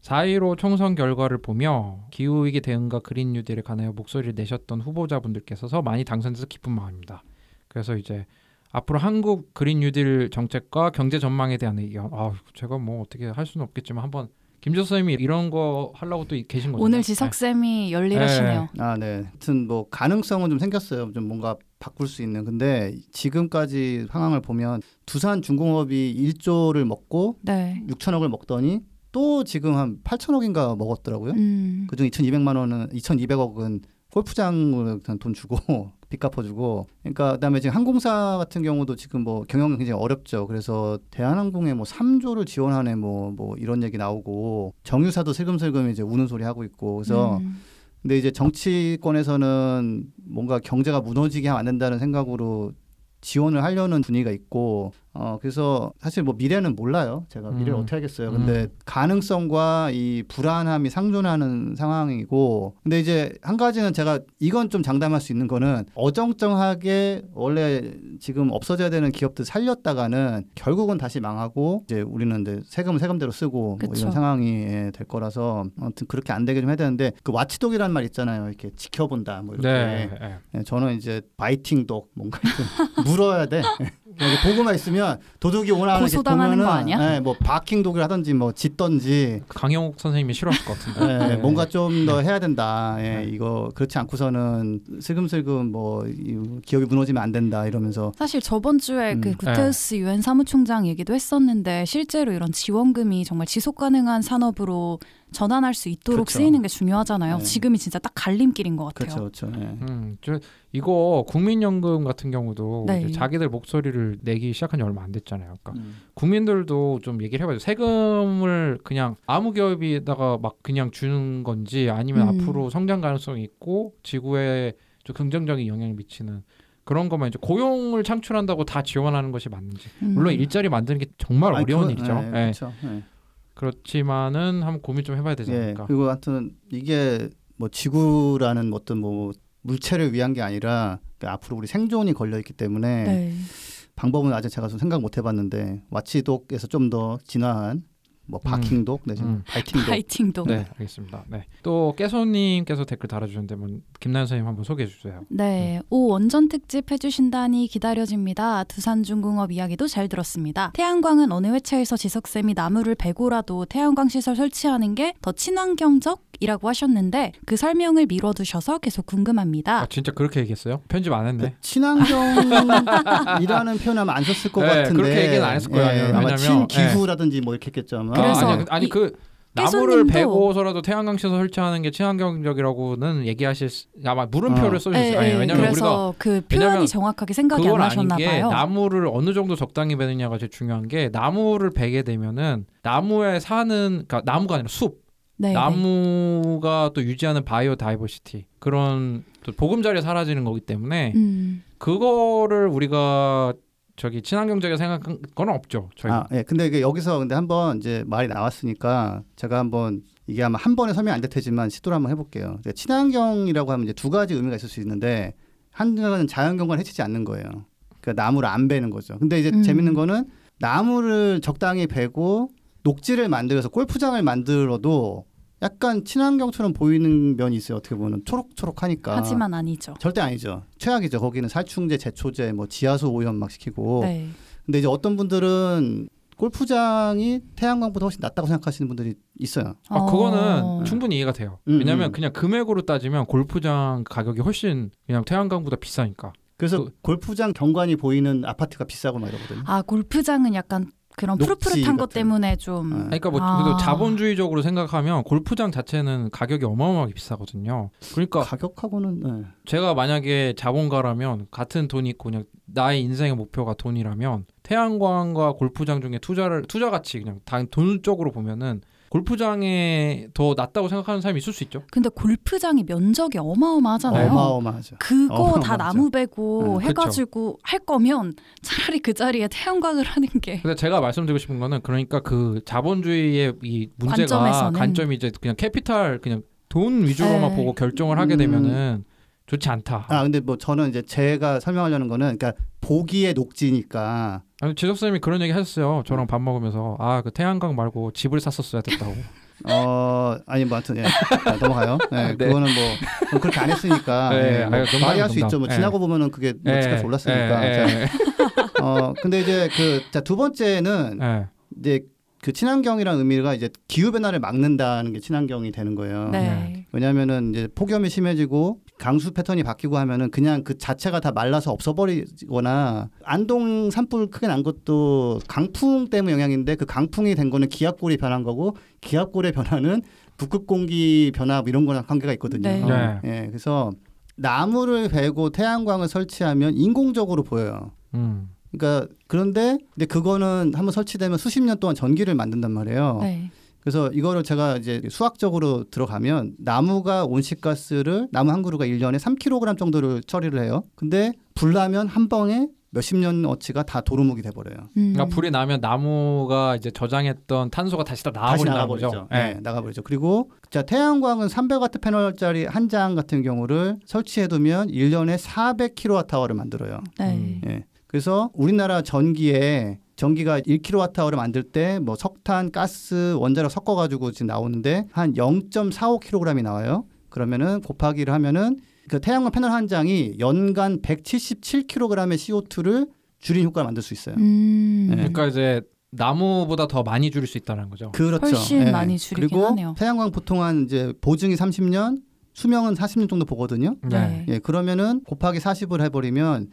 S2: 4.15 총선 결과를 보며 기후위기 대응과 그린 뉴딜에 관하여 목소리를 내셨던 후보자분들께서 많이 당선돼서 기쁜 마음입니다. 그래서 이제 앞으로 한국 그린 뉴딜 정책과 경제 전망에 대한 의견. 아, 제가 뭐 어떻게 할 수는 없겠지만 한번 김지석 선생님이 이런 거 하려고 또 계신 거죠.
S3: 오늘 지석 쌤이 열일하시네요.
S1: 아, 네. 하여튼 뭐 가능성은 좀 생겼어요. 좀 뭔가 바꿀 수 있는. 근데 지금까지 상황을 보면 두산 중공업이 1조를 먹고
S3: 네.
S1: 6천억을 먹더니 또 지금 한 8천억인가 먹었더라고요.
S3: 음.
S1: 그중 2,200만 원은 2,200억은 골프장으로 그냥 돈 주고 빚 갚아주고 그러니까 그다음에 지금 항공사 같은 경우도 지금 뭐 경영 굉장히 어렵죠. 그래서 대한항공에 뭐 3조를 지원하네 뭐뭐 이런 얘기 나오고 정유사도 슬금슬금 이제 우는 소리 하고 있고 그래서
S3: 음.
S1: 근데 이제 정치권에서는 뭔가 경제가 무너지게 안 된다는 생각으로 지원을 하려는 분위기가 있고 어 그래서 사실 뭐 미래는 몰라요. 제가 미래를
S2: 음.
S1: 어떻게 하겠어요. 근데 가능성과 이 불안함이 상존하는 상황이고 근데 이제 한 가지는 제가 이건 좀 장담할 수 있는 거는 어정쩡하게 원래 지금 없어져야 되는 기업들 살렸다가는 결국은 다시 망하고 이제 우리는 이제 세금 세금대로 쓰고 뭐. 이런 상황이 예, 될 거라서 아무튼 그렇게 안 되게 좀 해야 되는데 그 watchdog이라는 말 있잖아요. 이렇게 지켜본다 뭐 이렇게
S2: 네. 네.
S1: 예, 저는 이제 biting dog 뭔가 좀 물어야 돼. 보고만 있으면 도둑이 오나 하는 게 보면은? 예, 뭐 barking dog을 하든지 뭐 짖던지
S2: 강형욱 선생님이 싫어할 것 같은데.
S1: 예,
S2: 네.
S1: 뭔가 좀 더 해야 된다. 예,
S2: 네.
S1: 이거 그렇지 않고서는 슬금슬금 뭐이 기업이 무너지면 안 된다 이러면서
S3: 사실 저번 주에
S1: 음.
S3: 그 구테우스 유엔 사무총장 얘기도 했었는데 실제로 이런 지원금이 정말 지속 가능한 산업으로 전환할 수 있도록
S1: 그렇죠.
S3: 쓰이는 게 중요하잖아요.
S1: 네.
S3: 지금이 진짜 딱 갈림길인 것 같아요.
S1: 그렇죠, 그렇죠. 예.
S2: 음, 저 이거 국민연금 같은 경우도
S3: 네.
S2: 이제 자기들 목소리를 내기 시작한 지 얼마 안 됐잖아요. 그러니까
S1: 음.
S2: 국민들도 좀 얘기를 해봐요. 세금을 그냥 아무 기업에다가 막 그냥 주는 건지 아니면
S3: 음.
S2: 앞으로 성장 가능성이 있고 지구에 좀 긍정적인 영향을 미치는 그런 것만 이제 고용을 창출한다고 다 지원하는 것이 맞는지
S3: 음.
S2: 물론 일자리 만드는 게 정말
S1: 아니,
S2: 어려운
S1: 그건-
S2: 일이죠.
S1: 예,
S2: 예.
S1: 그렇죠. 예.
S2: 그렇지만은 한번 고민 좀 해봐야 되지
S1: 예,
S2: 않을까.
S1: 그리고 하여튼 이게 뭐 지구라는 어떤 뭐 물체를 위한 게 아니라 그 앞으로 우리 생존이 걸려 있기 때문에
S3: 네.
S1: 방법은 아직 제가 좀 생각 못 해봤는데 와치독에서 좀 더 진화한 뭐 바킹독 내지는
S2: 음.
S1: 바이팅독
S3: 파이팅도.
S2: 네, 알겠습니다. 네. 또 깨소님께서 댓글 달아주셨는데 뭐 김나연 선생님 한번 소개해 주세요.
S3: 네, 오 원전 특집 해주신다니 기다려집니다. 두산 중공업 이야기도 잘 들었습니다. 태양광은 어느 회차에서 지석쌤이 나무를 베고라도 태양광 시설 설치하는 게 더 친환경적 이라고 하셨는데 그 설명을 미뤄두셔서 계속 궁금합니다.
S2: 아 진짜 그렇게 얘기했어요? 편집 안 했네.
S1: 그 친환경이라는 표현 아마 안 썼을 것
S2: 네,
S1: 같은데
S2: 그렇게 얘기는 안 했을 거예요.
S1: 예,
S2: 왜냐면-
S1: 아마 친기후라든지 뭐 이렇게 했겠죠 아마
S3: 그래서
S2: 아, 아니, 아니
S3: 이-
S2: 그 나무를 베고서라도 태양광 시설 설치하는 게 친환경적이라고는 얘기하실 수, 아마 물음표를
S1: 어.
S2: 써주세요. 아니, 왜냐면 우리가
S3: 그 표현이
S2: 왜냐면
S3: 정확하게 생각이 안 나셨나
S2: 게
S3: 봐요.
S2: 나무를 어느 정도 적당히 베느냐가 제일 중요한 게 나무를 베게 되면은 나무에 사는 그러니까 나무가 아니라 숲
S3: 네, 네.
S2: 나무가 또 유지하는 바이오 다이버시티 그런 또 보금자리에 사라지는 거기 때문에
S3: 음,
S2: 그거를 우리가 저기 친환경적이라 생각한 건 없죠. 저희.
S1: 아, 예. 근데 이게 여기서 근데 한번 이제 말이 나왔으니까 제가 한번 이게 아마 한 번에 설명 안 될 테지만 시도를 한번 해볼게요. 이제 친환경이라고 하면 이제 두 가지 의미가 있을 수 있는데 하나는 자연경관을 해치지 않는 거예요. 그러니까 나무를 안 베는 거죠. 근데 이제
S3: 음.
S1: 재밌는 거는 나무를 적당히 베고 녹지를 만들어서 골프장을 만들어도 약간 친환경처럼 보이는 면이 있어요. 어떻게 보면 초록초록하니까.
S3: 하지만 아니죠.
S1: 절대 아니죠. 최악이죠. 거기는 살충제, 제초제, 뭐 지하수 오염 막 시키고.
S3: 네.
S1: 근데 이제 어떤 분들은 골프장이 태양광보다 훨씬 낫다고 생각하시는 분들이 있어요.
S2: 아, 그거는
S3: 어.
S2: 충분히 이해가 돼요.
S1: 음,
S2: 왜냐면
S1: 음.
S2: 그냥 금액으로 따지면 골프장 가격이 훨씬 그냥 태양광보다 비싸니까.
S1: 그래서
S2: 그-
S1: 골프장 경관이 보이는 아파트가 비싸고 막 이러거든요.
S3: 아 골프장은 약간 그런 푸릇푸릇한 것. 때문에 좀
S1: 네.
S2: 그러니까 뭐
S3: 아.
S2: 그래도 자본주의적으로 생각하면 골프장 자체는 가격이 어마어마하게 비싸거든요. 그러니까
S1: 가격하고는 네.
S2: 제가 만약에 자본가라면 같은 돈이 있고 그냥 나의 인생의 목표가 돈이라면 태양광과 골프장 중에 투자를 투자 가치 그냥 돈 쪽으로 보면은 골프장에 더 낫다고 생각하는 사람이 있을 수 있죠.
S3: 근데 골프장이 면적이 어마어마하잖아요.
S1: 어마어마하죠.
S3: 그거 다
S1: 어마어마하죠.
S3: 나무 베고
S2: 네,
S3: 해가지고 할 거면 차라리 그 자리에 태양광을 하는 게
S2: 근데 제가 말씀드리고 싶은 거는 그러니까 그 자본주의의 이 문제가
S3: 관점에서는.
S2: 관점이 이제 그냥 캐피탈 그냥 돈 위주로만
S3: 네.
S2: 보고 결정을 하게
S1: 음.
S2: 되면은 좋지 않다.
S1: 아 근데 뭐 저는 이제 제가 설명하려는 거는 그러니까 보기에 녹지니까
S2: 아니 지석 쌤이 그런 얘기 하셨어요. 저랑 밥 먹으면서 아 그 태양광 말고 집을 샀었어야 됐다고.
S1: 어 아니 뭐 하여튼 예. 자, 넘어가요. 네,
S2: 네.
S1: 그거는 뭐좀 그렇게 안 했으니까
S2: 네,
S1: 예, 뭐 말이 할 수. 있죠. 뭐
S2: 네.
S1: 지나고 보면은 그게 뭐 집값이 올랐으니까.
S2: 예,
S1: 자,
S2: 예, 예.
S1: 어 근데 이제 그자두 번째는
S2: 네.
S1: 이제 그 친환경이라는 의미가 이제 기후 변화를 막는다는 게 친환경이 되는 거예요.
S3: 네.
S1: 왜냐하면은 이제 폭염이 심해지고 강수 패턴이 바뀌고 하면은 그냥 그 자체가 다 말라서 없어버리거나 안동 산불 크게 난 것도 강풍 때문에 영향인데 그 강풍이 된 거는 기압골이 변한 거고 기압골의 변화는 북극 공기 변화 뭐 이런 거랑 관계가 있거든요.
S3: 네.
S2: 네.
S1: 예, 그래서 나무를 베고 태양광을 설치하면 인공적으로 보여요.
S2: 음.
S1: 그러니까 그런데 근데 그거는 한번 설치되면 수십 년 동안 전기를 만든단 말이에요.
S3: 네.
S1: 그래서 이거를 제가 이제 수학적으로 들어가면 나무가 온실가스를 나무 한 그루가 1년에 3kg 정도를 처리를 해요. 근데 불나면 한 방에 몇십 년 어치가 다 도루묵이 돼 버려요.
S3: 음.
S2: 그러니까 불이 나면 나무가 이제 저장했던 탄소가 다시 다 나와버린다는
S1: 나가버리죠.
S2: 거죠.
S1: 네, 나가버리죠. 그리고 자 태양광은 300와트 패널짜리 한 장 같은 경우를 설치해두면 1년에 400kWh를 만들어요.
S3: 네.
S2: 음.
S1: 예. 그래서 우리나라 전기에 전기가 1kWh를 만들 때 뭐 석탄, 가스, 원자력 섞어 가지고 지금 나오는데 한 0.45kg이 나와요. 그러면은 곱하기를 하면은 그 태양광 패널 한 장이 연간 177kg의 CO2를 줄인 효과를 만들 수 있어요.
S3: 음.
S1: 네.
S2: 그러니까 이제 나무보다 더 많이 줄일 수 있다는 거죠.
S1: 그렇죠.
S3: 훨씬 많이 줄이긴
S1: 그리고
S3: 하네요.
S1: 태양광 보통 한 이제 보증이 30년, 수명은 40년 정도 보거든요.
S3: 네.
S1: 예, 그러면은 곱하기 40을 해버리면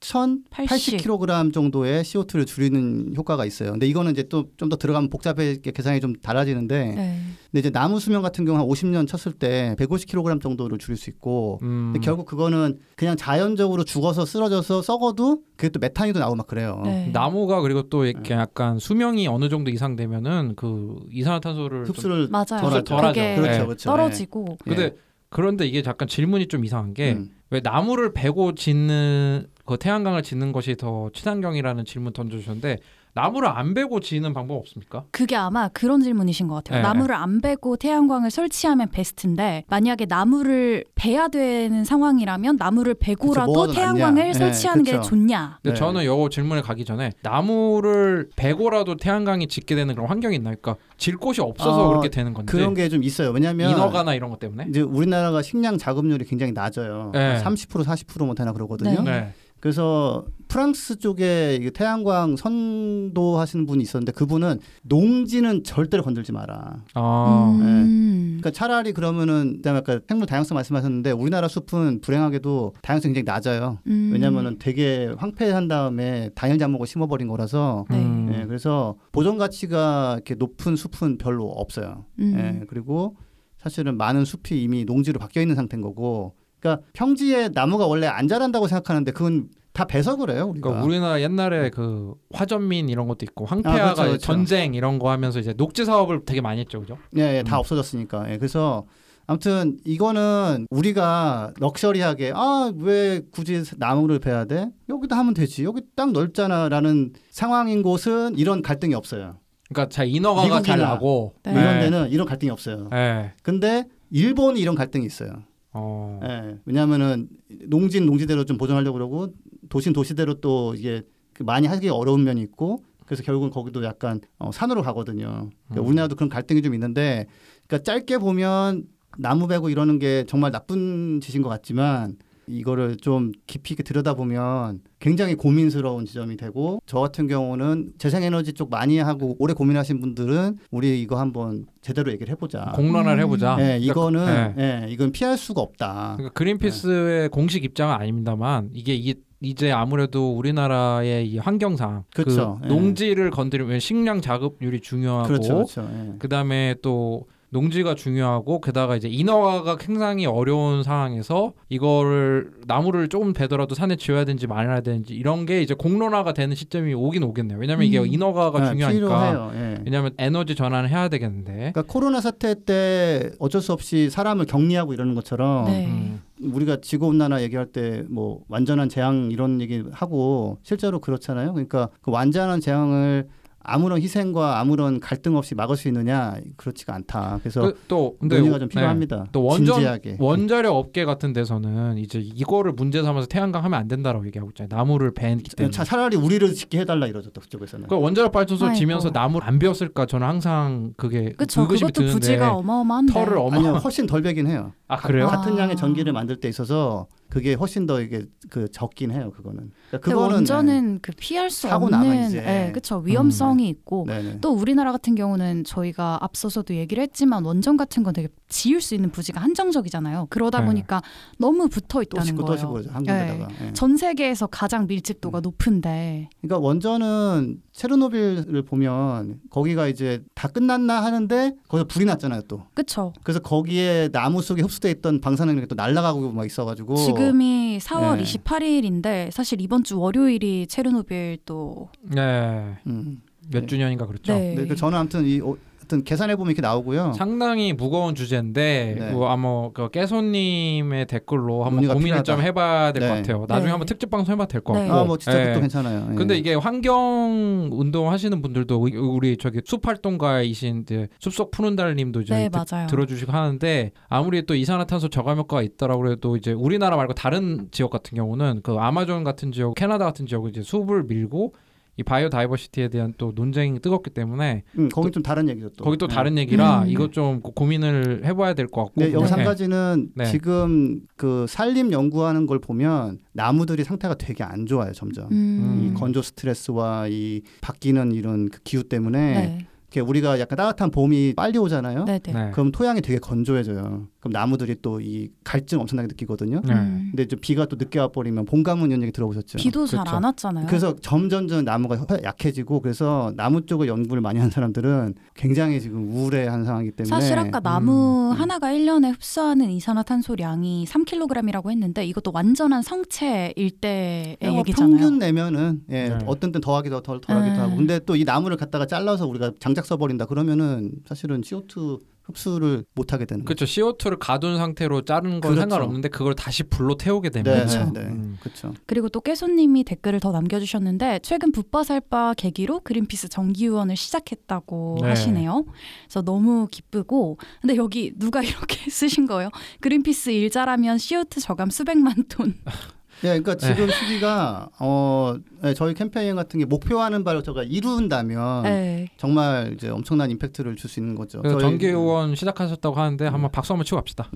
S1: 7,080kg 정도의 CO2를 줄이는 효과가 있어요. 근데 이거는 이제 또 좀 더 들어가면 복잡하게 계산이 좀 달라지는데,
S3: 네.
S1: 근데 이제 나무 수명 같은 경우 한 50년 쳤을 때 150kg 정도를 줄일 수 있고,
S2: 음.
S1: 근데 결국 그거는 그냥 자연적으로 죽어서 쓰러져서 썩어도 그게 또 메탄이 도 나오고 막 그래요.
S3: 네.
S2: 나무가 그리고 또 이렇게 약간 수명이 어느 정도 이상 되면은 그 이산화탄소를 좀-
S1: 흡수를
S3: 맞아요.
S1: 덜하죠.
S2: 덜하죠.
S3: 그게
S1: 그렇죠,
S2: 네.
S1: 그렇죠.
S3: 떨어지고
S1: 예.
S2: 근데 그런데 이게 잠깐 질문이 좀 이상한 게 왜
S1: 음.
S2: 나무를 베고 짓는 그 태양광을 짓는 것이 더 친환경이라는 질문 던져주셨는데 나무를 안 베고 지는 방법 없습니까?
S3: 그게 아마 그런 질문이신 것 같아요.
S2: 네.
S3: 나무를 안 베고 태양광을 설치하면 베스트인데 만약에 나무를 베야 되는 상황이라면 나무를 베고라도
S1: 모아도
S3: 태양광을
S1: 낫냐.
S3: 설치하는
S1: 네,
S3: 게
S1: 그쵸.
S3: 좋냐?
S2: 근데
S1: 네.
S2: 저는 요 질문에 가기 전에 나무를 베고라도 태양광이 짓게 되는 그런 환경이 있나요? 그러니까 질 곳이 없어서
S1: 어,
S2: 그렇게 되는 건지
S1: 그런 게 좀 있어요. 왜냐하면
S2: 인허가나 이런 것 때문에
S1: 이제 우리나라가 식량 자급률이 굉장히 낮아요.
S2: 네.
S1: 30% 40%뭐 되나 그러거든요.
S3: 네.
S2: 네.
S1: 그래서 프랑스 쪽에 태양광 선도 하시는 분이 있었는데 그분은 농지는 절대로 건들지 마라.
S2: 아,
S3: 음.
S1: 그러니까 차라리 그러면은 그다음에 아까 생물 다양성 말씀하셨는데 우리나라 숲은 불행하게도 다양성이 굉장히 낮아요.
S3: 음.
S1: 왜냐면은 되게 황폐한 다음에 단일 작목을 심어버린 거라서
S3: 네.
S2: 음.
S1: 예, 그래서 보존 가치가 이렇게 높은 숲은 별로 없어요.
S3: 음.
S1: 예, 그리고 사실은 많은 숲이 이미 농지로 바뀌어 있는 상태인 거고, 그러니까 평지에 나무가 원래 안 자란다고 생각하는데 그건 다 배서 그래요 우리가.
S2: 그러니까 우리나라 옛날에 그 화전민 이런 것도 있고 황폐화가
S1: 아, 그렇죠, 그렇죠.
S2: 전쟁 이런 거 하면서 이제 녹지 사업을 되게 많이 했죠, 그죠?
S1: 예, 예, 다
S2: 음.
S1: 없어졌으니까. 예, 그래서 아무튼 이거는 우리가 럭셔리하게 아 왜 굳이 나무를 베야 돼? 여기다 하면 되지. 여기 땅 넓잖아라는 상황인 곳은 이런 갈등이 없어요.
S2: 그러니까 잘 인허가가 잘 나고
S3: 네.
S1: 이런 데는 이런 갈등이 없어요.
S2: 네.
S1: 근데 일본이 이런 갈등이 있어요.
S2: 어.
S1: 예, 왜냐하면은 농지는 농지대로 좀 보존하려고 그러고 도시는 도시대로 또 이게 그 많이 하기 어려운 면이 있고 그래서 결국은 거기도 약간 어, 산으로 가거든요. 그러니까
S2: 음.
S1: 우리나라도 그런 갈등이 좀 있는데 그러니까 짧게 보면 나무 베고 이러는 게 정말 나쁜 짓인 것 같지만 이거를 좀 깊이 있게 들여다보면 굉장히 고민스러운 지점이 되고 저 같은 경우는 재생에너지 쪽 많이 하고 오래 고민하신 분들은 우리 이거 한번 제대로 얘기를 해보자.
S2: 공론화를
S3: 음.
S2: 해보자.
S1: 네, 이거는
S2: 네.
S1: 예, 이건 피할 수가 없다.
S2: 그러니까 그린피스의 공식 입장은 아닙니다만 이게 이, 이제 아무래도 우리나라의 이 환경상
S1: 그쵸.
S2: 그
S1: 예.
S2: 농지를 건드리면 식량 자급률이 중요하고
S1: 그렇죠, 그렇죠. 예.
S2: 그다음에 또 농지가 중요하고 게다가 이제 인허가가 굉장히 어려운 상황에서 이거를 나무를 조금 베더라도 산에 지어야 되는지 말아야 되는지 이런 게 이제 공론화가 되는 시점이 오긴 오겠네요. 왜냐면 이게
S3: 음.
S2: 인허가가
S1: 네,
S2: 중요하니까.
S1: 필요해요. 예.
S2: 왜냐하면 에너지 전환을 해야 되겠는데.
S1: 그러니까 코로나 사태 때 어쩔 수 없이 사람을 격리하고 이러는 것처럼
S3: 네.
S2: 음.
S1: 우리가 지구 온난화 얘기할 때 뭐 완전한 재앙 이런 얘기 하고 실제로 그렇잖아요. 그러니까 그 완전한 재앙을 아무런 희생과 아무런 갈등 없이 막을 수 있느냐 그렇지가 않다. 그래서
S2: 그, 또 근데
S1: 논의가 좀
S2: 네.
S1: 필요합니다.
S2: 또 원전
S1: 진지하게.
S2: 원자력 업계 같은 데서는 이제 이거를 문제 삼아서 태양광 하면 안 된다라고 얘기하고 있잖아요. 나무를 벤기 때문에.
S1: 차, 차라리 우리를 짓게 해달라 이러죠 그쪽에서는.
S2: 그 원자력 발전소
S3: 아이고.
S2: 지면서 나무를 안 베었을까 저는 항상 그게
S3: 그쵸.
S2: 의구심이
S3: 그것도
S2: 드는데
S3: 부지가 어마어마한데.
S2: 털을 어마
S1: 아니요 훨씬 덜 베긴 해요.
S2: 아 그래요?
S3: 아.
S1: 같은 양의 전기를 만들 때 있어서 그게 훨씬 더 이게 그 적긴 해요. 그거는. 그러니까
S3: 근데
S1: 그거는
S3: 원전은 그 피할 수 없는. 예, 그쵸 위험성이 있고
S1: 네, 네.
S3: 또 우리나라 같은 경우는 저희가 앞서서도 얘기를 했지만 원전 같은 건 되게 지을 수 있는 부지가 한정적이잖아요. 그러다
S2: 네.
S3: 보니까 너무 붙어
S1: 또
S3: 있다는
S1: 또
S3: 거예요.
S1: 짓고 그러죠. 한 군데다가. 예.
S3: 전 세계에서 가장 밀집도가
S1: 음.
S3: 높은데
S1: 그러니까 원전은 체르노빌을 보면 거기가 이제 다 끝났나 하는데 거기서 불이 났잖아요 또.
S3: 그쵸?
S1: 그래서 거기에 나무 속에 흡수돼 있던 방사능이 또 날아가고 막 있어가지고
S3: 지금이 4월
S1: 네.
S3: 28일인데 사실 이번 주 월요일이 체르노빌 또
S2: 네.
S1: 음.
S2: 몇
S1: 네.
S2: 주년인가 그렇죠.
S3: 네.
S1: 네, 그 저는 아무튼 이 어, 하여튼 계산해 보면 이렇게 나오고요.
S2: 상당히 무거운 주제인데
S1: 네.
S2: 뭐 아마 그 깨소님의 댓글로 한번 고민을
S1: 필요하다.
S2: 좀 해봐야 될것
S1: 네.
S2: 같아요. 나중에
S3: 네.
S2: 한번 특집 방송 해봐도 될것
S3: 네.
S2: 같고.
S1: 아뭐 진짜
S2: 예.
S1: 그것도 괜찮아요. 예.
S2: 근데 이게 환경 운동 하시는 분들도 우리- 저기 숲 활동가이신 이제 숲속 푸른 달님도 이제
S3: 네
S2: 듣-
S3: 맞아요.
S2: 들어주시고 하는데 아무리 또 이산화탄소 저감 효과가 있더라고 해도 이제 우리나라 말고 다른 지역 같은 경우는 그 아마존 같은 지역, 캐나다 같은 지역은 이제 숲을 밀고 이 바이오 다이버시티에 대한 또 논쟁이 뜨겁기 때문에
S1: 음, 거기 좀 다른 얘기죠 또.
S2: 거기 또
S1: 예.
S2: 다른 얘기라
S3: 음.
S2: 이것 좀 고- 고민을 해봐야 될 것 같고.
S1: 네, 여기서 한
S2: 네.
S1: 가지는
S2: 네.
S1: 지금 그 산림 연구하는 걸 보면 나무들이 상태가 되게 안 좋아요 점점.
S3: 음.
S1: 이 건조 스트레스와 이 바뀌는 이런 그 기후 때문에
S3: 네.
S1: 이렇게 우리가 약간 따뜻한 봄이 빨리 오잖아요.
S3: 네, 네.
S2: 네.
S1: 그럼 토양이 되게 건조해져요. 그럼 나무들이 또 이 갈증 엄청나게 느끼거든요.
S2: 네.
S3: 음.
S1: 근데 이제 비가 또 늦게 와버리면 봄 가뭄 이런 얘기 들어보셨죠?
S3: 비도 잘
S2: 그렇죠.
S3: 안 왔잖아요.
S1: 그래서 점점점 나무가 약해지고 그래서 나무 쪽을 연구를 많이 하는 사람들은 굉장히 지금 우울해하는 상황이기 때문에
S3: 사실 아까 나무
S1: 음.
S3: 하나가 1년에 흡수하는 이산화탄소량이 3kg이라고 했는데 이것도 완전한 성체일 때의
S1: 뭐
S3: 얘기잖아요.
S1: 평균 내면은 예,
S2: 네.
S1: 어떤 땐 더하기도 덜, 덜하기도
S3: 네.
S1: 하고 근데 또 이 나무를 갖다가 잘라서 우리가 장작 써버린다 그러면은 사실은 CO2 흡수를 못 하게 되는
S2: 그렇죠. CO2를 가둔 상태로 자른 건
S1: 그렇죠.
S2: 상관없는데 그걸 다시 불로 태우게 되면
S1: 네,
S3: 그렇죠.
S1: 네, 네.
S2: 음.
S1: 그렇죠.
S3: 그리고 또 깨소님이 댓글을 더 남겨주셨는데 최근 붓바살바 계기로 그린피스 정기후원을 시작했다고
S2: 네.
S3: 하시네요. 그래서 너무 기쁘고 근데 여기 누가 이렇게 쓰신 거예요? 그린피스 일 잘하면 CO2 저감 수백만 톤.
S1: 예, 그러니까 지금 시기가 어 예, 저희 캠페인 같은 게 목표하는 바를 저희가 이룬다면
S3: 네.
S1: 정말 이제 엄청난 임팩트를 줄 수 있는 거죠.
S2: 후원 시작하셨다고 하는데 한번 박수 한번 치고 갑시다.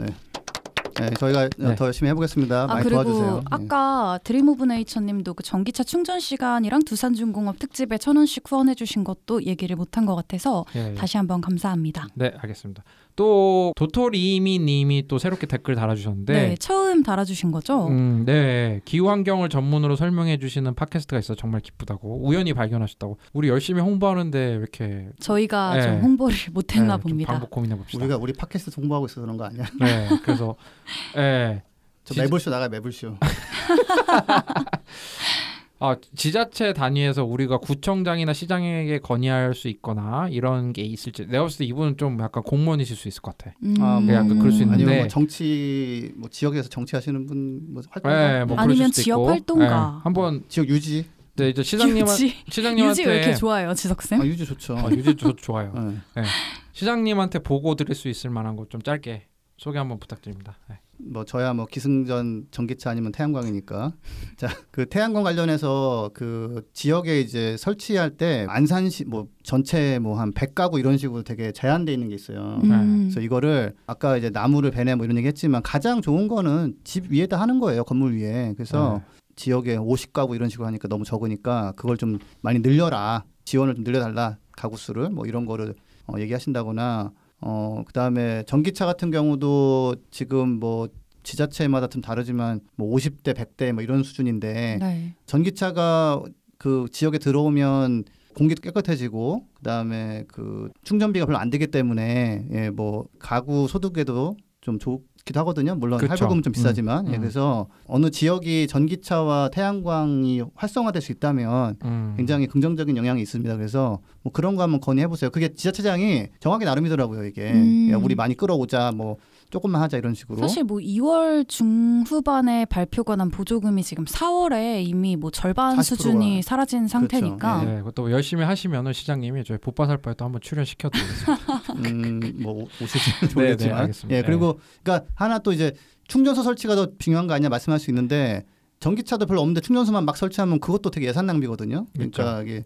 S1: 예, 저희가
S2: 네.
S1: 더 열심히 해보겠습니다.
S3: 아
S1: 많이
S3: 그리고
S1: 도와주세요. 예.
S3: 아까 드림 오브 네이처님도 그 전기차 충전 시간이랑 두산중공업 특집에 천 원씩 후원해주신 것도 얘기를 못한 것 같아서
S2: 예.
S3: 다시 한번 감사합니다.
S2: 네, 알겠습니다. 또 도토리미 님이 또 새롭게 댓글 달아주셨는데,
S3: 네, 처음 달아주신 거죠?
S2: 음, 네, 기후 환경을 전문으로 설명해 주시는 팟캐스트가 있어 서 정말 기쁘다고 우연히 발견하셨다고. 우리 열심히 홍보하는데 왜 이렇게
S3: 저희가
S2: 네.
S3: 좀 홍보를 못했나
S2: 네, 좀
S3: 봅니다.
S2: 방법 고민해 봅시다.
S1: 우리가 우리 팟캐스트 홍보하고 있어서 그런 거 아니야?
S2: 네, 그래서 예.
S1: 저 매불쇼 나가 매불쇼.
S2: 아, 지자체 단위에서 우리가 구청장이나 시장에게 건의할 수 있거나 이런 게 있을지 내가 봤을 때 이분은 좀 약간 공무원이실 수 있을 것 같아.
S3: 음.
S1: 아, 뭐
S2: 약간 그럴 수 있는데.
S1: 아니면 뭐 정치 뭐 지역에서 정치하시는 분뭐 활동
S2: 네, 뭐
S3: 아니면 지역
S2: 있고.
S3: 활동가.
S2: 네, 한번
S1: 지역 유지
S2: 네, 이제 시장님
S3: 유지
S2: 시장님한테
S3: 유지 왜 이렇게 좋아요, 지석 쌤?
S1: 아, 유지 좋죠.
S2: 어, 유지 저 좋아요.
S1: 네.
S2: 시장님한테 보고 드릴 수 있을 만한 것좀 짧게 소개 한번 부탁드립니다. 네.
S1: 뭐 저야 뭐 기승전 전기차 아니면 태양광이니까 자 그 태양광 관련해서 그 지역에 이제 설치할 때 안산시 뭐 전체 뭐 한 100가구 이런 식으로 되게 제한돼 있는 게 있어요.
S3: 음.
S1: 그래서 이거를 아까 이제 나무를 베내 뭐 이런 얘기 했지만 가장 좋은 거는 집 위에다 하는 거예요 건물 위에 그래서
S2: 네.
S1: 지역에 50가구 이런 식으로 하니까 너무 적으니까 그걸 좀 많이 늘려라 지원을 좀 늘려달라 가구 수를 뭐 이런 거를 어, 얘기하신다거나 어 그다음에 전기차 같은 경우도 지금 뭐 지자체마다 좀 다르지만 뭐 50대 100대 뭐 이런 수준인데
S3: 네.
S1: 전기차가 그 지역에 들어오면 공기도 깨끗해지고 그다음에 그 충전비가 별로 안 되기 때문에 예 뭐 가구 소득에도 좀 좋 기도 하거든요. 물론
S2: 그쵸.
S1: 할부금은 좀 비싸지만
S2: 음,
S1: 예
S2: 음.
S1: 그래서 어느 지역이 전기차와 태양광이 활성화될 수 있다면
S2: 음.
S1: 굉장히 긍정적인 영향이 있습니다. 그래서 뭐 그런 거 한번 건의해 보세요. 그게 지자체장이 정하기 나름이더라고요. 이게
S3: 음.
S1: 야, 우리 많이 끌어오자 뭐 조금만 하자 이런 식으로.
S3: 사실 뭐 2월 중후반에 발표가 난 보조금이 지금 4월에 이미 뭐 절반
S1: 40%가.
S3: 수준이 사라진 상태니까
S2: 네, 그것도 열심히 하시면은 시장님이 저희 보빠살 바에 또 한번 출연시켜 드리겠습니다.
S1: 음뭐 오실지
S2: 네,
S1: 모르겠지만
S2: 네, 알겠습니다.
S1: 예 그리고 그러니까 하나 또 이제 충전소 설치가 더 중요한 거 아니냐 말씀할 수 있는데 전기차도 별로 없는데 충전소만 막 설치하면 그것도 되게 예산 낭비거든요. 그러니까 이게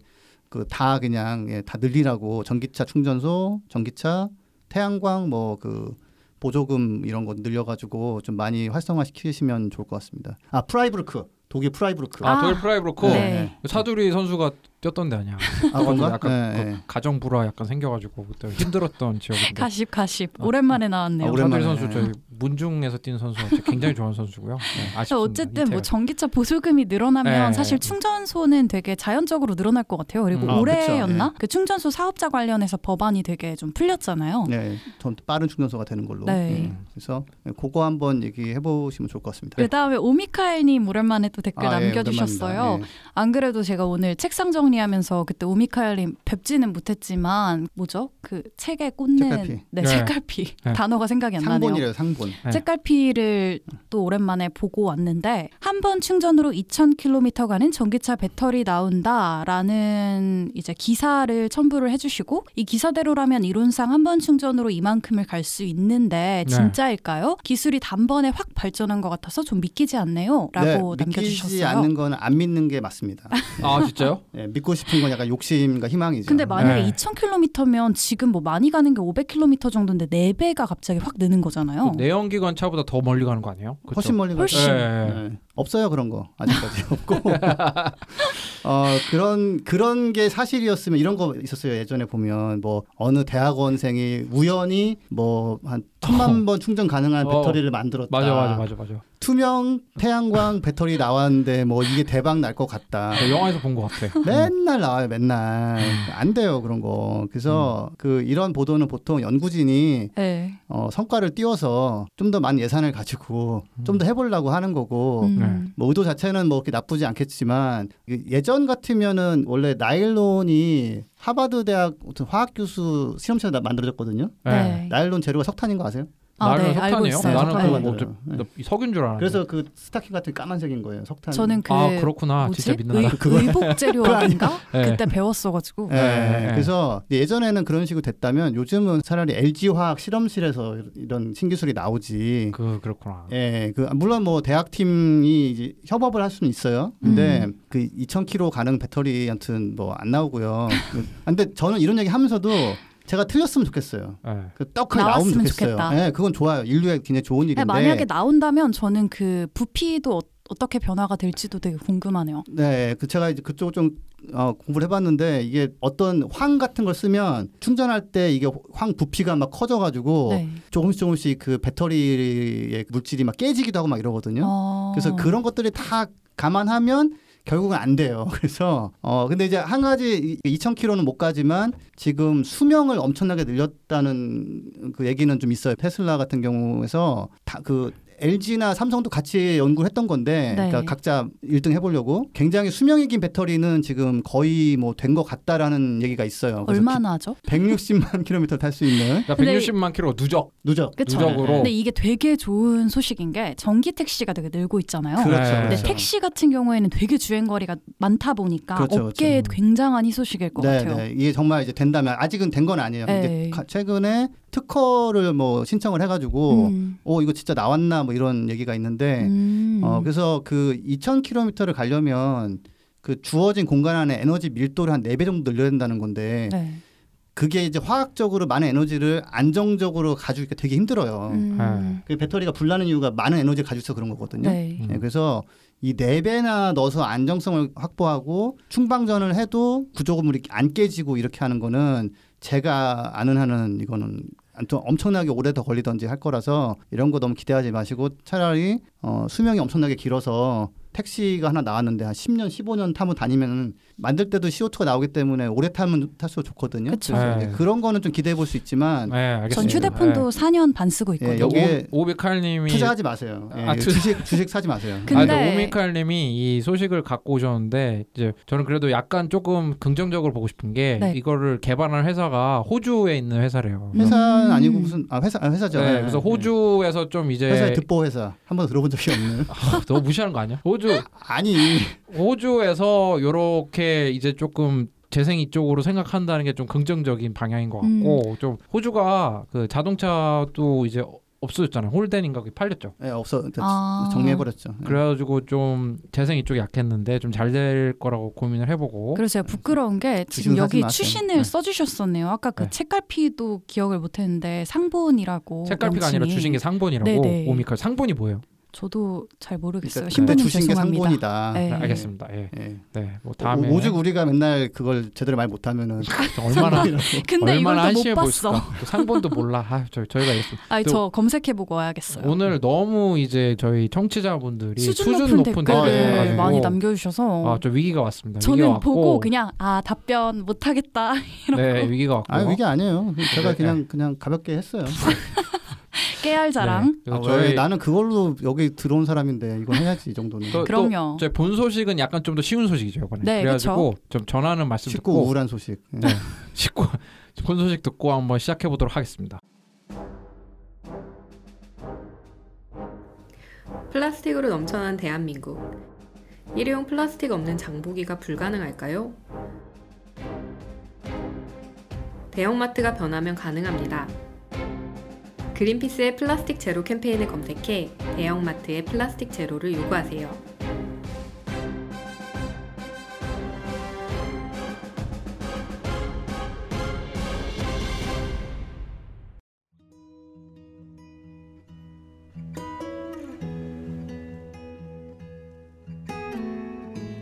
S1: 그 다 그냥 예, 다 늘리라고 전기차 충전소, 전기차, 태양광 뭐그 보조금 이런 거 늘려가지고 좀 많이 활성화시키시면 좋을 것 같습니다. 아 프라이부르크 독일 프라이부르크.
S2: 아,
S3: 아,
S2: 독일 프라이부르크
S3: 네.
S2: 차두리 선수가 뛰었던 데 아니야.
S1: 아, 그런가?
S2: 약간
S1: 네,
S2: 그
S1: 네.
S2: 가정 불화 약간 생겨가지고 그때 힘들었던 지역인데.
S3: 가십 가십
S2: 어.
S3: 오랜만에 나왔네요.
S1: 아, 오랜만에.
S2: 차두리 선수 저희 문중에서 뛴 진짜 굉장히 좋아하는 선수고요. 네.
S3: 어쨌든 뭐
S2: 이태원.
S3: 전기차 보조금이 늘어나면
S2: 네.
S3: 사실 충전소는 되게 자연적으로 늘어날 것 같아요. 그리고
S1: 음. 아,
S3: 올해였나
S1: 그쵸.
S3: 그 충전소 사업자 관련해서 법안이 되게 좀 풀렸잖아요.
S1: 네, 좀 빠른 충전소가 되는 걸로.
S3: 네.
S1: 음, 그래서 그거 한번 얘기해 보시면 좋을 것 같습니다.
S3: 그 다음에 오미카엘님 오랜만에 또 댓글
S1: 아, 예,
S3: 남겨주셨어요. 안 그래도 제가 오늘 책상 정 리하면서 그때 오미카엘님 뵙지는 못했지만 뭐죠? 그 책에 꽂는
S1: 책갈피.
S3: 네,
S2: 네.
S3: 책갈피
S2: 네.
S3: 단어가 생각이 안 나네요.
S1: 상본이래요, 상본.
S2: 네.
S3: 책갈피를 또 오랜만에 보고 왔는데 한 번 충전으로 2,000km 가는 전기차 배터리 나온다라는 이제 기사를 첨부를 해주시고 이 기사대로라면 이론상 한 번 충전으로 이만큼을 갈 수 있는데
S2: 네.
S3: 진짜일까요? 기술이 단번에 확 발전한 것 같아서 좀 믿기지 않네요.라고
S1: 네, 믿기지
S3: 남겨주셨어요.
S1: 않는 건 안 믿는 게 맞습니다.
S2: 아 진짜요?
S1: 예, 믿고 싶은 건 약간 욕심과 희망이죠.
S3: 근데 만약에
S2: 네.
S3: 2,000km면 지금 뭐 많이 가는 게 500km 정도인데 4 배가 갑자기 확 느는 거잖아요.
S2: 내연기관 차보다 더 멀리 가는 거 아니에요? 그쵸?
S1: 훨씬 멀리
S3: 훨씬.
S1: 가죠.
S2: 네.
S1: 네. 없어요 그런 거. 아직까지 없고. 어 그런 그런 게 사실이었으면 이런 거 있었어요 예전에 보면. 뭐 어느 대학원생이 우연히 뭐 한 천만 번 충전 가능한
S2: 어.
S1: 배터리를 만들었다.
S2: 맞아 맞아 맞아 맞아.
S1: 투명 태양광 배터리 나왔는데 뭐 이게 대박 날 것 같다.
S2: 저 영화에서 본 것 같아.
S1: 맨날 나와요 맨날. 안 돼요 그런 거. 그래서 그 이런 보도는 보통 연구진이
S3: 네.
S1: 어, 성과를 띄워서 좀 더 많은 예산을 가지고 좀 더 해보려고 하는 거고.
S3: 음.
S2: 네.
S1: 뭐 의도 자체는 뭐 그렇게 나쁘지 않겠지만 그 예전 같으면은 원래 나일론이 하버드 대학 화학 교수 실험실에서 만들어졌거든요.
S3: 네.
S1: 나일론 재료가 석탄인 거 아세요?
S3: 아,
S2: 나는
S3: 네, 알고
S2: 석탄이에요?
S3: 있어요.
S2: 나는 뭐. 저-
S1: 네.
S2: 나 석유인 줄 알았는데.
S1: 그래서 그 스타킹 같은 까만색인 거예요. 석탄.
S3: 저는 그
S2: 아 그렇구나.
S3: 뭐지?
S2: 진짜 믿는다.
S3: 의,
S1: 그거-
S3: 의복 재료인가?
S2: 네.
S3: 그때 배웠어 가지고.
S1: 예,
S2: 네, 네.
S1: 그래서 예전에는 그런 식으로 됐다면 요즘은 차라리 LG 화학 실험실에서 이런 신기술이 나오지.
S2: 그 그렇구나.
S1: 예, 그 물론 뭐 대학 팀이 이제 협업을 할 수는 있어요. 근데
S3: 음.
S1: 그 2,000km 가는 배터리 아무튼 뭐 안 나오고요. 그- 근데 저는 이런 얘기 하면서도 제가 틀렸으면 좋겠어요.
S2: 네.
S1: 그 떡하게 나오면 좋겠어요.
S3: 좋겠다.
S1: 예, 그건 좋아요. 인류에 굉장히 좋은 일인데.
S3: 네, 만약에 나온다면 저는 그 부피도 어, 어떻게 변화가 될지도 되게 궁금하네요.
S1: 네, 그 제가 이제 그쪽 좀 어, 공부를 해봤는데 이게 어떤 황 같은 걸 쓰면 충전할 때 이게 황 부피가 막 커져가지고
S3: 네.
S1: 조금씩 조금씩 그 배터리의 물질이 막 깨지기도 하고 막 이러거든요.
S3: 어...
S1: 그래서 그런 것들이 다 감안하면 결국은 안 돼요. 그래서 어 근데 이제 한 가지 2,000km는 못 가지만 지금 수명을 엄청나게 늘렸다는 그 얘기는 좀 있어요. 테슬라 같은 경우에서 다 그 LG나 삼성도 같이 연구를 했던 건데,
S3: 네.
S1: 그러니까 각자 1등 해보려고 굉장히 수명이 긴 배터리는 지금 거의 뭐 된 것 같다라는 얘기가 있어요. 그래서
S3: 얼마나 하죠?
S1: 160만 킬로미터 탈 수 있는
S2: 그러니까
S3: 근데
S2: 160만 킬로 누적.
S1: 누적.
S3: 그쵸?
S2: 누적으로.
S3: 근데 이게 되게 좋은 소식인 게 전기 택시가 되게 늘고 있잖아요.
S1: 그렇죠.
S2: 네.
S3: 근데
S1: 그렇죠.
S3: 택시 같은 경우에는 되게 주행 거리가 많다 보니까
S1: 그렇죠,
S3: 업계에
S2: 그렇죠.
S3: 굉장한 희소식일 것
S1: 네,
S3: 같아요.
S1: 네. 이게 정말 이제 된다면 아직은 된 건 아니에요. 근데
S3: 네.
S1: 가- 최근에 특허를 뭐 신청을 해가지고
S3: 음.
S1: 어 이거 진짜 나왔나 뭐 이런 얘기가 있는데
S3: 음.
S1: 어 그래서 그 2,000km를 가려면 그 주어진 공간 안에 에너지 밀도를 한 4배 정도 늘려야 된다는 건데
S3: 네.
S1: 그게 이제 화학적으로 많은 에너지를 안정적으로 가지기가 되게 힘들어요.
S3: 음.
S1: 그 배터리가 불나는 이유가 많은 에너지를 가지고 있어 그런 거거든요.
S3: 네.
S2: 음.
S1: 네, 그래서 이 네 배나 넣어서 안정성을 확보하고 충방전을 해도 구조물이 안 깨지고 이렇게 하는 거는 제가 아는 한은 이거는 좀 엄청나게 오래 더 걸리던지 할 거라서 이런 거 너무 기대하지 마시고 차라리 어, 수명이 엄청나게 길어서 택시가 하나 나왔는데 한 10년, 15년 타면 다니면 만들 때도 CO2가 나오기 때문에 오래 타면 탈수록 좋거든요.
S3: 그쵸.
S1: 그래서
S2: 네.
S1: 그런 거는 좀 기대해 볼 수 있지만
S2: 네, 알겠습니다.
S3: 전 휴대폰도 4년 반 쓰고 있거든요.
S1: 예, 여기에
S2: 오비칼님이
S1: 투자하지 마세요. 예,
S2: 아, 투자-
S1: 주식 주식 사지 마세요.
S3: 근데-
S2: 아, 근데 오미칼님이 이 소식을 갖고 오셨는데 이제 저는 그래도 약간 조금 긍정적으로 보고 싶은 게
S3: 네.
S2: 이거를 개발한 회사가 호주에 있는 회사래요.
S1: 회사는
S3: 음.
S1: 아니고 무슨 아 회사 아, 회사죠.
S2: 네,
S1: 네,
S2: 그래서
S1: 네.
S2: 호주에서 좀 이제
S1: 회사의 듣보 회사 한 번도 들어본 적이 없는.
S2: 아, 너무 무시하는 거 아니야? 호주
S1: 아니
S2: 호주에서 요렇게 이제 조금 재생 이쪽으로 생각한다는 게 좀 긍정적인 방향인 것 같고 좀 호주가 그 자동차도 이제 없어졌잖아요. 홀덴인가 그게 팔렸죠.
S1: 예, 없어
S3: 아.
S1: 정리해버렸죠. 예.
S2: 그래가지고 좀 재생 이쪽이 약했는데 좀 잘 될 거라고 고민을 해보고
S3: 그래서 제가 부끄러운 게 지금 여기. 추신을
S1: 네.
S3: 써주셨었네요. 아까 그
S2: 네.
S3: 책갈피도 기억을 못했는데 상본이라고
S2: 책갈피가 아니라
S3: 명칭이.
S2: 주신게 상본이라고. 오미컬 상본이 뭐예요?
S3: 저도 잘 모르겠어요.
S1: 그러니까
S3: 신부님
S1: 그때 주신 게
S3: 죄송합니다.
S1: 상본이다.
S3: 네.
S2: 네, 알겠습니다. 예.
S1: 예.
S2: 네. 뭐 다음에
S1: 오- 오죽 우리가 맨날 그걸 제대로 말 못하면은
S2: 얼마나
S3: 근데 이걸
S2: 얼마나
S3: 또못 봤어.
S2: 상본도 몰라. 아, 저 저희가 알겠습니다.
S3: 아니
S2: 또-
S3: 저 검색해보고 와야겠어요.
S2: 오늘 너무 이제 저희 청취자분들이
S3: 수준, 높은, 댓글을
S1: 댓글을
S3: 많이 남겨주셔서
S2: 아, 좀 위기가 왔습니다.
S3: 저는
S2: 위기가
S3: 보고
S2: 왔고,
S3: 그냥 아 답변 못하겠다 이러고
S2: 네 위기가 왔고
S1: 아 이게 아니에요. 제가
S2: 네.
S1: 그냥 그냥 가볍게 했어요.
S3: 깨알 자랑.
S2: 네.
S1: 아?
S2: 저희
S1: 나는 그걸로 여기 들어온 사람인데 이거 해야지 이 정도는.
S2: 또-
S3: 그럼요.
S2: 저희 본 소식은 약간 좀 더 쉬운 소식이죠 이번에.
S3: 네,
S2: 그래가지고 좀 전하는 말씀 듣고
S1: 우울한 소식. 예.
S2: 네. 쉽고 본 소식 듣고 한번 시작해 보도록 하겠습니다.
S4: 플라스틱으로 넘쳐난 대한민국. 일회용 플라스틱 없는 장보기가 불가능할까요? 대형마트가 변하면 가능합니다. 그린피스의 플라스틱 제로 캠페인을 검색해 대형마트의 플라스틱 제로를 요구하세요.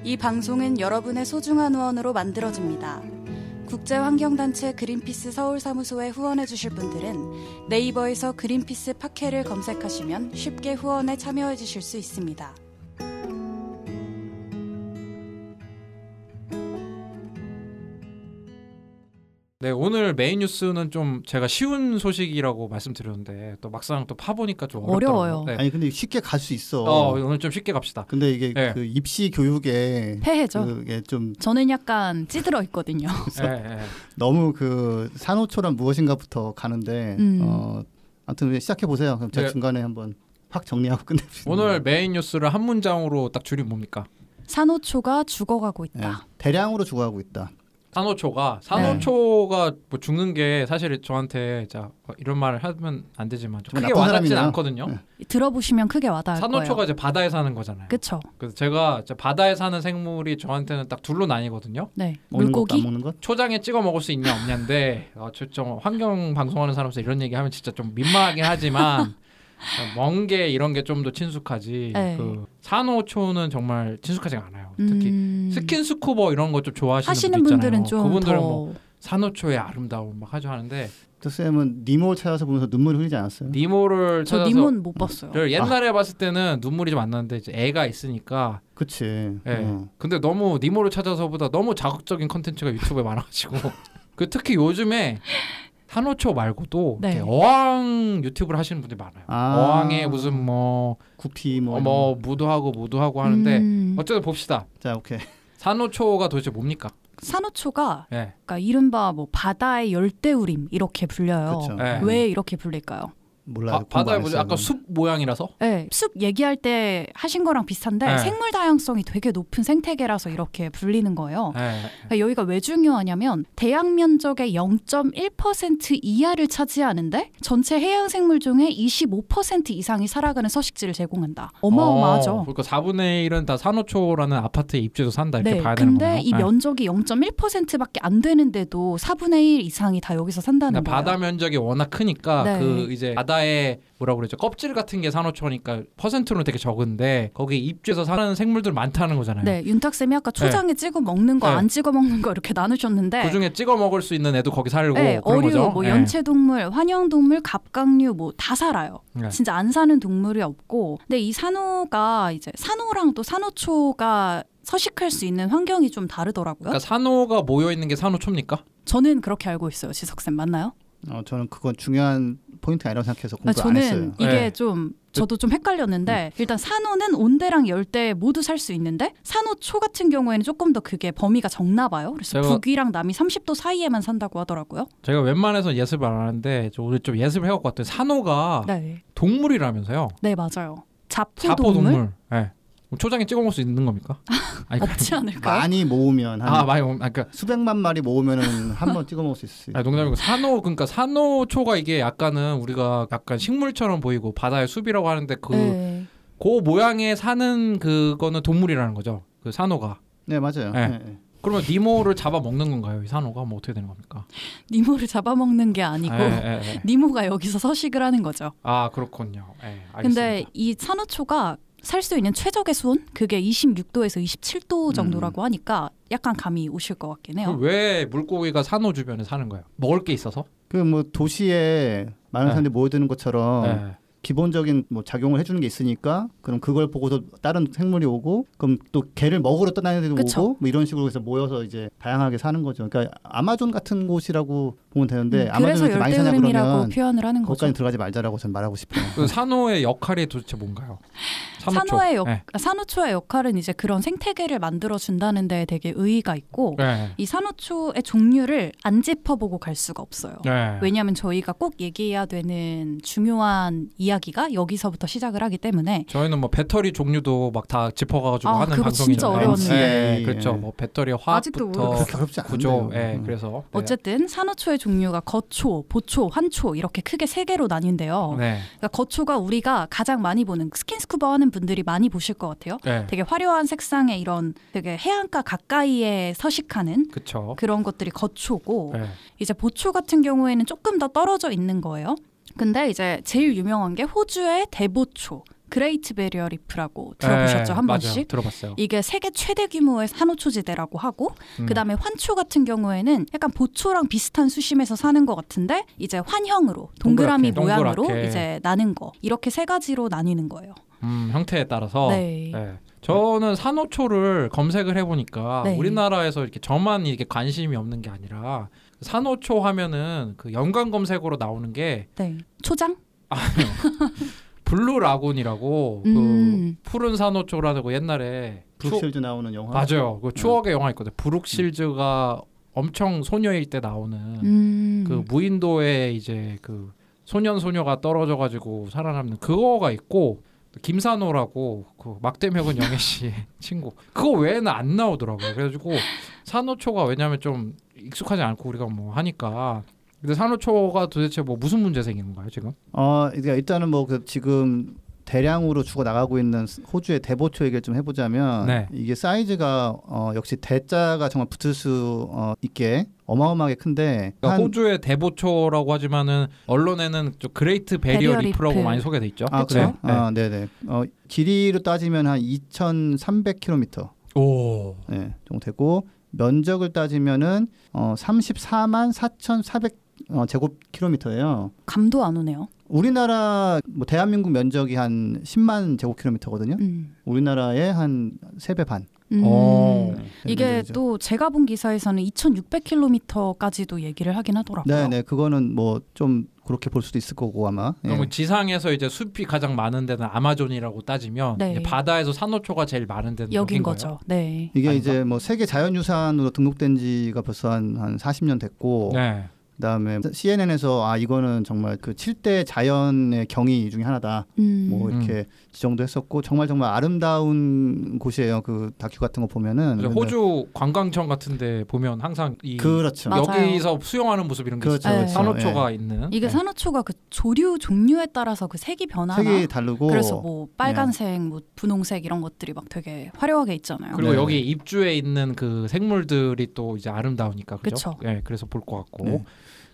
S3: 이 방송은 여러분의 소중한 후원으로 만들어집니다. 국제환경단체 그린피스 서울사무소에 후원해 주실 분들은 네이버에서 그린피스 팟캐를 검색하시면 쉽게 후원에 참여해 주실 수 있습니다.
S2: 네 오늘 메인 뉴스는 좀 제가 쉬운 소식이라고 말씀드렸는데 또 막상 또 파보니까 좀 어렵더라고요.
S3: 어려워요.
S2: 네.
S1: 아니 근데 쉽게 갈 수 있어.
S2: 어 오늘 좀 쉽게 갑시다.
S1: 근데 이게
S2: 네.
S1: 그 입시 교육에
S3: 폐해죠.
S1: 그게 좀
S3: 저는 약간 찌들어 있거든요.
S2: 예, 예.
S1: 너무 그 산호초란 무엇인가부터 가는데
S3: 음.
S1: 어 아무튼 시작해 보세요. 그럼 제가
S2: 네.
S1: 중간에 한번 확 정리하고 끝냅시다.
S2: 오늘 메인 뉴스를 한 문장으로 딱 줄이면 뭡니까?
S3: 산호초가 죽어가고
S1: 예.
S3: 있다.
S1: 대량으로 죽어가고 있다.
S2: 산호초가 산호초가 뭐 죽는 게 사실 저한테 자 이런 말을 하면 안 되지만 좀 크게 와닿진
S1: 사람이네요.
S2: 않거든요.
S1: 네.
S3: 들어보시면 크게 와닿을
S2: 산호초가
S3: 거예요.
S2: 이제 바다에 사는 거잖아요.
S3: 그쵸?
S2: 그래서 제가 이제 바다에 사는 생물이 저한테는 딱 둘로 나뉘거든요.
S3: 네.
S1: 먹는 것도 안
S3: 물고기?
S1: 먹는 것?
S2: 초장에 찍어 먹을 수 있냐 없냐인데 어, 저좀 환경 방송하는 사람으로서 이런 얘기하면 진짜 좀 민망하긴 하지만 멍게 이런 게 좀 더 친숙하지.
S3: 네.
S2: 그 산호초는 정말 친숙하지가 않아요. 특히
S3: 음,
S2: 스킨스쿠버 이런 거 좀 좋아하시는
S3: 하시는
S2: 분들
S3: 분들은
S2: 있잖아요.
S3: 좀
S2: 그분들은
S3: 더
S2: 뭐 산호초의 아름다움 막 하죠 하는데
S1: 저 쌤은 니모를 찾아서 보면서 눈물 흘리지 않았어요?
S2: 니모를
S3: 저
S2: 찾아서
S3: 님은 못 봤어요.
S2: 저 옛날에 봤을 때는 눈물이 좀 안 나는데 이제 애가 있으니까
S1: 그치.
S2: 예.
S1: 어.
S2: 근데 너무 니모를 찾아서보다 너무 자극적인 컨텐츠가 유튜브에 많아가지고 그 특히 요즘에 산호초 말고도
S3: 네.
S2: 어항 유튜브를 하시는 분들이 많아요.
S1: 아.
S2: 어항에 무슨 뭐,
S1: 구피 뭐.
S2: 어, 뭐
S1: 거.
S2: 무도하고 무도하고 하는데
S3: 음,
S2: 어쨌든 봅시다.
S1: 자 오케이.
S2: 산호초가 도대체 뭡니까?
S3: 산호초가
S2: 예.
S3: 그러니까 이른바 뭐 바다의 열대우림 이렇게 불려요.
S2: 네.
S3: 왜 이렇게 불릴까요?
S1: 몰라요.
S2: 바, 바다에 보죠. 아까 숲 모양이라서.
S3: 네, 숲 얘기할 때 하신 거랑 비슷한데
S2: 네.
S3: 생물 다양성이 되게 높은 생태계라서 이렇게 불리는 거예요.
S2: 예.
S3: 그러니까 여기가 왜 중요하냐면 대양 면적의 0.1% 이하를 차지하는데 전체 해양 생물 중에 25% 이상이 살아가는 서식지를 제공한다. 어마어마하죠.
S2: 어, 그러니까 4분의 1은 다 산호초라는 아파트에 입주해서 산다 이렇게
S3: 네,
S2: 봐야 되는
S3: 근데
S2: 거예요.
S3: 이 면적이 0.1%밖에 안 되는데도 4분의 1 이상이 다 여기서 산다는
S2: 그러니까
S3: 거예요.
S2: 바다 면적이 워낙 크니까
S3: 네.
S2: 그 이제 바다 에 뭐라 그러죠 껍질 같은 게 산호초니까 퍼센트로는 되게 적은데 거기 입주해서 사는 생물들 많다는 거잖아요.
S3: 네, 윤탁 쌤이 아까 초장에 찍어 먹는 거,
S2: 네.
S3: 안 찍어 먹는 거 이렇게 나누셨는데
S2: 그 중에 찍어 먹을 수 있는 애도 거기 살고
S3: 네, 어류,
S2: 거죠.
S3: 뭐
S2: 네.
S3: 연체 동물, 환영 동물, 갑각류 뭐 다 살아요.
S2: 네.
S3: 진짜 안 사는 동물이 없고, 근데 이 산호가 이제 산호랑 또 산호초가 서식할 수 있는 환경이 좀 다르더라고요.
S2: 그러니까 산호가 모여 있는 게 산호초입니까?
S3: 저는 그렇게 알고 있어요, 지석 쌤 맞나요?
S1: 어, 저는 그건 중요한 포인트가 아니라고 생각해서
S3: 아,
S1: 공부 안 했어요.
S3: 저는 이게
S2: 네.
S3: 좀 저도 좀 헷갈렸는데 일단 산호는 온대랑 열대 모두 살 수 있는데 산호 초 같은 경우에는 조금 더 그게 범위가 적나 봐요. 그래서
S2: 제가-
S3: 북위랑 남이 30도 사이에만 산다고 하더라고요.
S2: 제가 웬만해서 예습을 안 하는데 저 오늘 좀 예습을 해갖고 왔더니 산호가
S3: 네,
S2: 동물이라면서요.
S3: 네 맞아요. 자포,
S2: 자포
S3: 동물.
S2: 동물. 네. 초장에 찍어 먹을 수 있는 겁니까? 아니,
S3: 없지 않을까요?
S1: 많이 모으면 한
S2: 아 많이 먹. 아, 그러니까
S1: 수백만 마리 모으면은 한 번 찍어 먹을 수 있을.
S2: 아니, 농담이고 산호 그러니까 산호초가 이게 약간은 우리가 약간 식물처럼 보이고 바다의 숲이라고 하는데 그그
S3: 네.
S2: 모양에 사는 그거는 동물이라는 거죠. 그 산호가.
S1: 네 맞아요.
S2: 네.
S1: 네, 네.
S2: 그러면 니모를 잡아 먹는 건가요? 이 산호가 뭐 어떻게 되는 겁니까?
S3: 니모를 잡아먹는 게 아니고
S2: 예, 예, 예.
S3: 니모가 여기서 서식을 하는 거죠.
S2: 아 그렇군요. 예.
S3: 근데 이 산호초가 살 수 있는 최적의 수온 그게 26도에서 27도 정도라고 하니까 약간 감이 오실 것 같긴 해요.
S2: 왜 물고기가 산호 주변에 사는 거예요? 먹을 게 있어서?
S1: 그 뭐 도시에 많은
S2: 네.
S1: 사람들이 모여드는 것처럼
S2: 네.
S1: 기본적인 뭐 작용을 해주는 게 있으니까 그럼 그걸 보고서 다른 생물이 오고 그럼 또 개를 먹으러 떠나는 애들도
S3: 그쵸.
S1: 오고 뭐 이런 식으로 해서 모여서 이제 다양하게 사는 거죠. 그러니까 아마존 같은 곳이라고 보면 되는데
S3: 음, 그래서
S1: 아마존에서 많이 사냐 그러면
S3: 표현을 하는 거죠.
S1: 거기까지 들어가지 말자라고 전 말하고 싶어요.
S2: 그 산호의 역할이 도대체 뭔가요? 산호초.
S3: 산호의 역,
S2: 네.
S3: 산호초의 역할은 이제 그런 생태계를 만들어 준다는 데 되게 의의가 있고
S2: 네.
S3: 이 산호초의 종류를 안 짚어보고 갈 수가 없어요.
S2: 네.
S3: 왜냐하면 저희가 꼭 얘기해야 되는 중요한 이야기가 여기서부터 시작을 하기 때문에
S2: 저희는 뭐 배터리 종류도 막 다 짚어가지고
S3: 아,
S2: 하는 방송이잖아요.
S3: 진짜 어려웠는데.
S2: 네, 그렇죠. 뭐 배터리 화학부터. 구조, 예,
S1: 음.
S2: 그래서 네.
S3: 어쨌든 산호초의 종류가 거초, 보초, 환초 이렇게 크게 세 개로 나뉜대요.
S2: 네,
S3: 그러니까 거초가 우리가 가장 많이 보는 스킨스쿠버 하는 분들이 많이 보실 것 같아요.
S2: 네,
S3: 되게 화려한 색상의 이런 되게 해안가 가까이에 서식하는
S2: 그렇죠.
S3: 그런 것들이 거초고
S2: 네.
S3: 이제 보초 같은 경우에는 조금 더 떨어져 있는 거예요. 근데 이제 제일 유명한 게 호주의 대보초, 그레이트 배리어 리프라고 들어보셨죠
S2: 네,
S3: 한
S2: 맞아요.
S3: 번씩?
S2: 들어봤어요.
S3: 이게 세계 최대 규모의 산호초지대라고 하고
S2: 음.
S3: 그다음에 환초 같은 경우에는 약간 보초랑 비슷한 수심에서 사는 것 같은데 이제 환형으로 동그라미
S2: 동그랗게,
S3: 모양으로
S2: 동그랗게.
S3: 이제 나는 거 이렇게 세 가지로 나뉘는 거예요.
S2: 음, 형태에 따라서.
S3: 네.
S2: 네. 저는 산호초를 검색을 해보니까
S3: 네.
S2: 우리나라에서 이렇게 저만 이렇게 관심이 없는 게 아니라 산호초 하면은 그 연관 검색어로 나오는 게
S3: 네. 초장?
S2: 블루 라군이라고
S3: 음.
S2: 그 푸른 산호초라는 거 옛날에 추-
S1: 브룩실즈 나오는 영화.
S2: 맞아요. 그 추억의 영화 있거든. 브룩실즈가 엄청 소녀일 때 나오는
S3: 음.
S2: 그 무인도에 이제 그 소년 소녀가 떨어져 가지고 살아남는 그거가 있고 김산호라고 그 막돼먹은 영애 씨 친구 그거 외에는 안 나오더라고요. 그래가지고 산호초가 왜냐하면 좀 익숙하지 않고 우리가 뭐 하니까 근데 산호초가 도대체 뭐 무슨 문제 생긴 건가요 지금?
S1: 어, 그러니까 일단은 뭐 그 지금 대량으로 죽어 나가고 있는 호주의 대보초 얘기를 좀 해보자면
S2: 네.
S1: 이게 사이즈가 어, 역시 대자가 정말 붙을 수 어, 있게 어마어마하게 큰데
S2: 그러니까
S1: 한-
S2: 호주의 대보초라고 하지만은 언론에는 좀 그레이트 배리어
S3: 배리어
S2: 리프라고
S3: 리프.
S2: 많이 소개돼 있죠.
S1: 아? 그래요?
S2: 네.
S1: 아, 네네. 어, 길이로 따지면 한 2,300km
S2: 오.
S1: 네, 정도 되고 면적을 따지면은 어, 34만 4,400 어, 제곱킬로미터예요.
S3: 감도 안 오네요.
S1: 우리나라 뭐 대한민국 면적이 한 10만 제곱킬로미터거든요.
S3: 음.
S1: 우리나라의 한세배 반.
S3: 음.
S2: 어.
S1: 네,
S3: 이게. 또 제가 본 기사에서는 2,600km까지도 얘기를 하긴 하더라고요.
S1: 네, 네, 그거는 뭐 좀 그렇게 볼 수도 있을 거고 아마. 예.
S2: 그러면 지상에서 이제 숲이 가장 많은 데는 아마존이라고 따지면
S3: 네.
S2: 바다에서 산호초가 제일 많은 데는
S3: 여긴 거죠. 네.
S1: 이게
S2: 아닌가?
S1: 이제 뭐 세계 자연유산으로 등록된 지가 벌써 한, 한 40년 됐고
S2: 네.
S1: 그다음에 CNN에서 아 이거는 정말 그 7대 자연의 경이 중에 하나다.
S3: 음.
S1: 뭐 이렇게 지정도 했었고 정말 정말 아름다운 곳이에요. 그 다큐 같은 거 보면은
S2: 호주 관광청 같은데 보면 항상 이
S1: 그렇죠.
S3: 맞아요.
S2: 여기서 수영하는 모습 이런 게
S1: 그렇죠,
S2: 있어요.
S3: 그렇죠.
S2: 산호초가 있는.
S3: 이게
S2: 네.
S3: 산호초가 그 조류 종류에 따라서 그 색이 변하나?
S1: 색이 다르고
S3: 그래서 뭐 빨간색, 뭐 분홍색 이런 것들이 막 되게 화려하게 있잖아요.
S2: 그리고
S1: 네.
S2: 여기 입주에 있는 그 생물들이 또 이제 아름다우니까 그죠?
S3: 그쵸.
S2: 예, 그래서 볼 것 같고.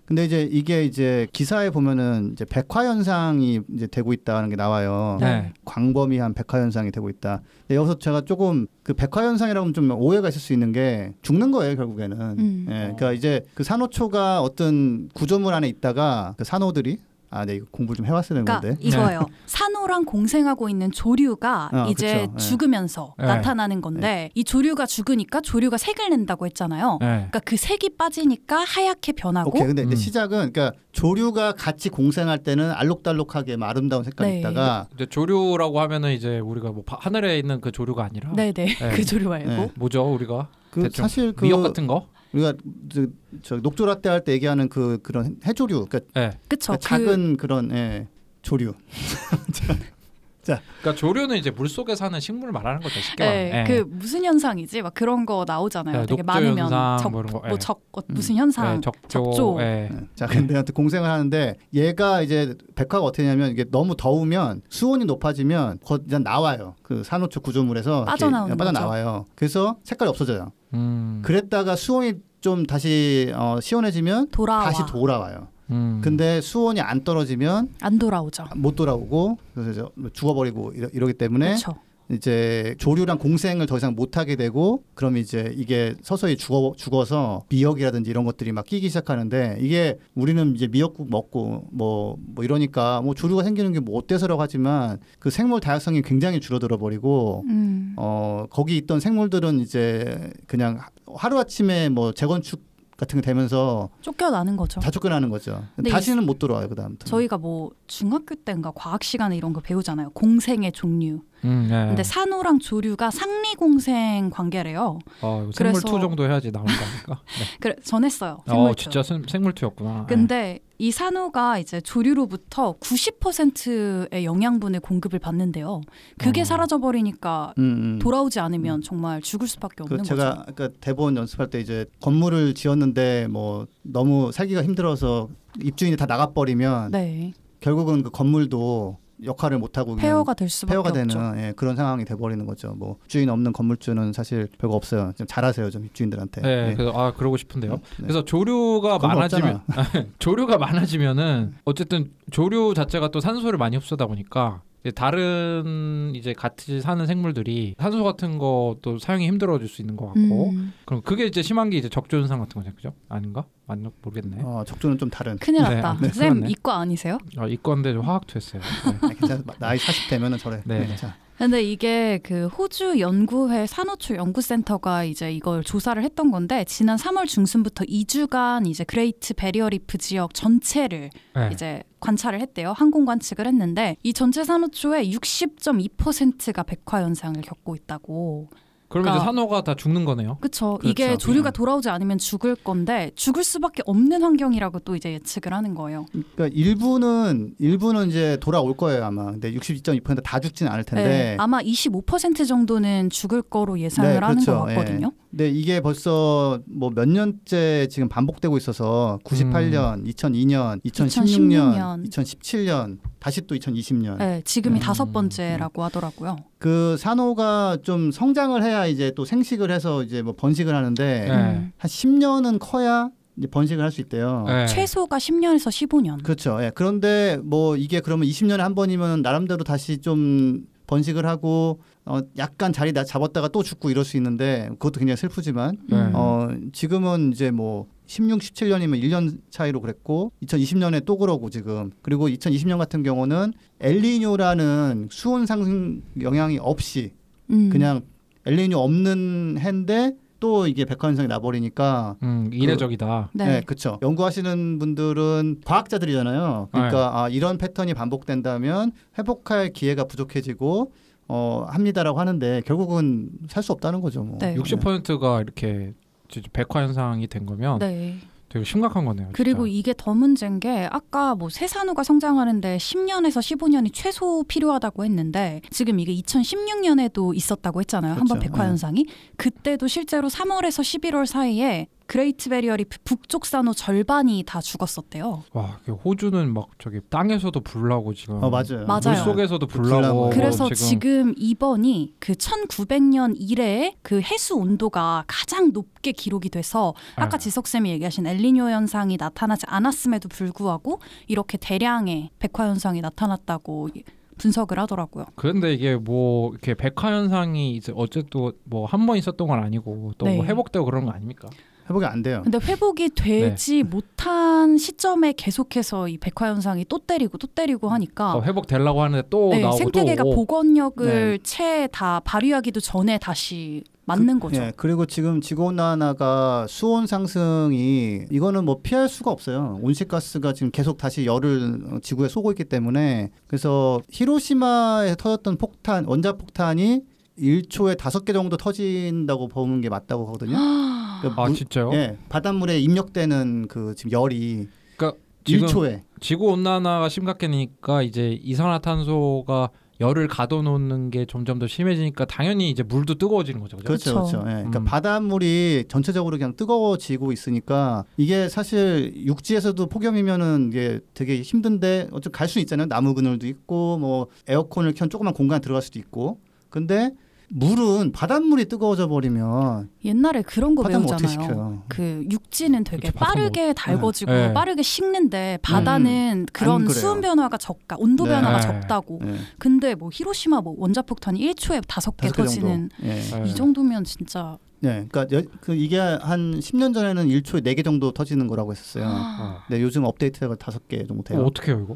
S1: 네. 근데 이제 이게 이제 기사에 보면은 이제 백화 현상이 이제 되고 있다는 게 나와요.
S2: 네.
S1: 광범위한 백화 현상이 되고 있다. 근데 여기서 제가 조금 그 백화 현상이라고 하면 좀 오해가 있을 수 있는 게 죽는 거예요 결국에는.
S3: 음.
S1: 예, 그러니까 이제 그 산호초가 어떤 구조물 안에 있다가 그 산호들이 아, 네 이거 공부 좀 해왔어야 되는
S3: 그러니까
S1: 건데.
S3: 이거예요. 산호랑 공생하고 있는 조류가
S1: 어,
S3: 이제
S1: 그쵸. 네.
S3: 죽으면서
S2: 네.
S3: 나타나는 건데 이 조류가 죽으니까 조류가 색을 낸다고 했잖아요.
S2: 네.
S3: 그러니까 그 색이 빠지니까 하얗게 변하고
S1: 오케이 근데 이제
S2: 음.
S1: 시작은 그러니까 조류가 같이 공생할 때는 알록달록하게 막 아름다운 색깔이
S3: 네.
S1: 있다가
S2: 이제 조류라고 하면은 이제 우리가 뭐 바- 하늘에 있는 그 조류가 아니라
S3: 네네
S2: 네.
S3: 그 조류 말고
S1: 네.
S2: 뭐죠 우리가
S1: 그
S2: 대충
S1: 사실 그
S2: 미역 같은 거?
S1: 우리가 저, 저 녹조라떼 할 때 얘기하는 그 그런 해조류 그러니까
S2: 네.
S3: 그쵸 그
S1: 작은 그 런 예, 조류
S2: 그러니까 조류는 이제 물 속에 사는 식물을 말하는 거죠. 쉽게
S3: 네,
S2: 말하면.
S3: 그 무슨 현상이지? 막 그런 거 나오잖아요.
S2: 네,
S3: 되게 많으면
S2: 현상
S3: 적,
S2: 뭐 거,
S3: 뭐
S2: 예.
S3: 적, 어,
S1: 음.
S3: 무슨 현상?
S2: 네, 적조.
S3: 적조.
S2: 예.
S1: 네. 자, 근데 아무튼 공생을 하는데 얘가 이제 백화가 어떻게 되냐면 이게 너무 더우면 수온이 높아지면 거 그냥 나와요. 그 산호초 구조물에서
S3: 빠져나오는
S1: 빠져나와요. 그래서 색깔이 없어져요.
S2: 음.
S1: 그랬다가 수온이 좀 다시 어, 시원해지면
S3: 돌아와.
S1: 다시 돌아와요.
S2: 음.
S1: 근데 수온이 안 떨어지면
S3: 안 돌아오죠.
S1: 못 돌아오고 그래서 이제 죽어버리고 이러, 이러 기 때문에
S3: 그렇죠.
S1: 이제 조류랑 공생을 더 이상 못 하게 되고 그럼 이제 이게 서서히 죽어 죽어서 미역이라든지 이런 것들이 막 끼기 시작하는데 이게 우리는 이제 미역국 먹고 뭐뭐 이러니까 뭐 조류가 생기는 게 뭐 어때서라고 하지만 그 생물 다양성이 굉장히 줄어들어 버리고
S3: 음.
S1: 어 거기 있던 생물들은 이제 그냥 하루 아침에 뭐 재건축 같은 게 되면서
S3: 쫓겨나는 거죠.
S1: 다 쫓겨나는 거죠.
S3: 근데
S1: 다시는 못 돌아와요 그 다음부터.
S3: 저희가 뭐 중학교 때인가 과학 시간에 이런 거 배우잖아요. 공생의 종류.
S2: 음, 예.
S3: 근데 산호랑 조류가 상리 공생 관계래요.
S2: 어, 이거 생물
S3: 그래서-
S2: two 정도 해야지 나오는 거니까. 네.
S3: 그래 전했어요.
S2: 어,
S3: 생물 two.
S2: 진짜 생, 생물 two였구나.
S3: 근데 이 산호가 이제 조류로부터 90%의 영양분을 공급을 받는데요. 그게
S2: 어.
S3: 사라져 버리니까
S1: 음, 음.
S3: 돌아오지 않으면 정말 죽을 수밖에
S1: 그
S3: 없는
S1: 제가
S3: 거죠.
S1: 아까 대본 연습할 때 이제 건물을 지었는데 뭐 너무 살기가 힘들어서 입주인이 다 나가 버리면
S3: 네,
S1: 결국은 그 건물도 역할을 못 하고
S3: 폐허가 될 수밖에
S1: 폐허가 되는
S3: 없죠.
S1: 예, 그런 상황이 돼버리는 거죠. 뭐 입주인 없는 건물주는 사실 별거 없어요. 좀 잘하세요, 좀 입주인들한테.
S2: 네,
S1: 예.
S2: 그래서 아 그러고 싶은데요.
S1: 네.
S2: 그래서 조류가 많아지면 조류가 많아지면은 어쨌든 조류 자체가 또 산소를 많이 흡수하다 보니까 다른 이제 같이 사는 생물들이 산소 같은 것도 사용이 힘들어질 수 있는 것 같고
S3: 음,
S2: 그럼 그게 이제 심한 게 이제 적조 현상 같은 거죠, 그죠? 아닌가? 맞나 모르겠네.
S1: 어, 적조는 좀 다른.
S3: 큰일
S2: 네,
S3: 났다.
S2: 네,
S3: 쌤
S2: 그렇네.
S3: 이과 아니세요?
S2: 아, 좀 화학 two 했어요. 네.
S1: 아, 괜찮아. 나이 40 되면은 저래.
S2: 네.
S1: 자,
S3: 근데 이게 그 호주 연구회 산호초 연구센터가 이제 이걸 조사를 했던 건데 지난 3월 중순부터 2주간 이제 그레이트 베리어 리프 지역 전체를
S2: 네.
S3: 이제 관찰을 했대요. 항공 관측을 했는데 이 전체 산호초의 60.2%가 백화 현상을 겪고 있다고.
S2: 그러면 이제
S3: 그러니까-
S2: 산호가 다 죽는 거네요.
S3: 그렇죠. 이게 조류가
S1: 음.
S3: 돌아오지 않으면 죽을 건데 죽을 수밖에 없는 환경이라고 또 이제 예측을 하는 거예요.
S1: 그러니까 일부는 일부는 이제 돌아올 거예요 아마. 근데 62.2%다 죽지는 않을 텐데.
S3: 네, 아마 25% 정도는 죽을 거로 예상을
S1: 네,
S3: 하는
S1: 그렇죠.
S3: 것 같거든요.
S1: 근데 이게 벌써 뭐 몇 년째 지금 반복되고 있어서 98년, 2002년, 2016년,
S3: 2016년.
S1: 2017년, 다시 또 2020년.
S3: 네, 지금이
S2: 음.
S3: 다섯 번째라고 하더라고요.
S1: 그 산호가 좀 성장을 해야 이제 또 생식을 해서 이제 뭐 번식을 하는데
S2: 네.
S3: 음.
S1: 한 10년은 커야 이제 번식을 할 수 있대요.
S2: 네.
S3: 최소가 10년에서 15년.
S1: 그렇죠. 예. 그런데 뭐 이게 그러면 20년에 한 번이면 나름대로 다시 좀 번식을 하고 어 약간 자리 나 잡았다가 또 죽고 이럴 수 있는데 그것도 굉장히 슬프지만
S2: 네.
S3: 음.
S1: 어 지금은 이제 뭐 16, 17년이면 1년 차이로 그랬고 2020년에 또 그러고 지금 그리고 2020년 같은 경우는 엘니뇨라는 수온 상승 영향이 없이
S3: 음.
S1: 그냥 엘니뇨 없는 해인데 또 이게 백화현상이 나버리니까
S2: 음, 이례적이다.
S3: 네.
S1: 네, 그렇죠. 연구하시는 분들은 과학자들이잖아요. 그러니까
S2: 네.
S1: 아, 이런 패턴이 반복된다면 회복할 기회가 부족해지고 어, 합니다라고 하는데 결국은 살 수 없다는 거죠. 뭐.
S3: 네.
S2: 60%가 이렇게 진짜 백화 현상이 된 거면
S3: 네.
S2: 되게 심각한 거네요.
S3: 그리고
S2: 진짜.
S3: 이게 더 문제인 게 아까 뭐 새산호가 성장하는데 10년에서 15년이 최소 필요하다고 했는데 지금 이게 2016년에도 있었다고 했잖아요. 한번
S1: 그렇죠.
S3: 백화
S1: 네.
S3: 현상이 그때도 실제로 3월에서 11월 사이에 그레이트 베리어 리프 북쪽 산호 절반이 다 죽었었대요.
S2: 와, 그 호주는 막 저기 땅에서도 불나고 지금
S1: 어, 맞아요.
S3: 맞아요.
S2: 물 속에서도 불나고.
S3: 그래서
S2: 지금,
S3: 지금 이번이 그 1900년 이래에 그 해수 온도가 가장 높게 기록이 돼서 아까
S2: 네.
S3: 지석 쌤이 얘기하신 엘니뇨 현상이 나타나지 않았음에도 불구하고 이렇게 대량의 백화 현상이 나타났다고 분석을 하더라고요.
S2: 그런데 이게 뭐 이렇게 백화 현상이 이제 어쨌든 뭐 한 번 있었던 건 아니고 또뭐
S3: 네.
S2: 회복되고 그런 거 아닙니까?
S1: 회복이 안 돼요.
S3: 근데 회복이 되지 못한 시점에 계속해서 이 백화 현상이 또 때리고 또 때리고 하니까
S2: 어, 회복되려고 하는데 또
S3: 네,
S2: 나오고
S3: 생태계가. 복원력을 채다 발휘하기도 전에 다시 맞는 거죠.
S1: 예, 그리고 지금 지구 온난화가 수온 상승이 이거는 뭐 피할 수가 없어요. 온실가스가 지금 계속 다시 열을 지구에 쏘고 있기 때문에 그래서 히로시마에 터졌던 폭탄 원자 폭탄이 1초에 다섯 개 정도 터진다고 보는 게 맞다고 하거든요. 그러니까
S2: 아
S1: 물-
S2: 진짜요?
S1: 예, 바닷물에 입력되는 그 지금 열이
S2: 그러니까 지금
S1: 1초에
S2: 지구 온난화가 심각해니까 이제 이산화탄소가 열을 가둬놓는 게 점점 더 심해지니까 당연히 이제 물도 뜨거워지는 거죠.
S1: 그렇죠,
S3: 그렇죠.
S1: 그렇죠. 예. 그러니까
S2: 음.
S1: 바닷물이 전체적으로 그냥 뜨거워지고 있으니까 이게 사실 육지에서도 폭염이면은 이게 되게 힘든데 어쨌든 갈 수 있잖아요. 나무 그늘도 있고 뭐 에어컨을 켠 조그만 공간 에 들어갈 수도 있고. 근데 물은 바닷물이 뜨거워져 버리면
S3: 옛날에 그런 거 배우잖아요. 그 육지는 되게. 빠르게 달궈지고
S2: 네. 네.
S3: 빠르게 식는데 바다는 그런
S1: 안 그래요.
S3: 수온 변화가 적다, 온도
S1: 네.
S3: 변화가
S2: 네.
S3: 적다고.
S1: 예.
S3: 근데 뭐 히로시마 뭐 원자폭탄이 1초에 다섯 개 터지는
S1: 정도. 예.
S2: 네.
S3: 이 정도면 진짜
S1: 네, 그러니까 여- 그 이게 한 10년 전에는 1초에 4개 정도 터지는 거라고 했었어요.
S2: 어.
S1: 네, 요즘 업데이트가 다섯 개 정도 돼요.
S2: 어, 어떻게 해요 이거?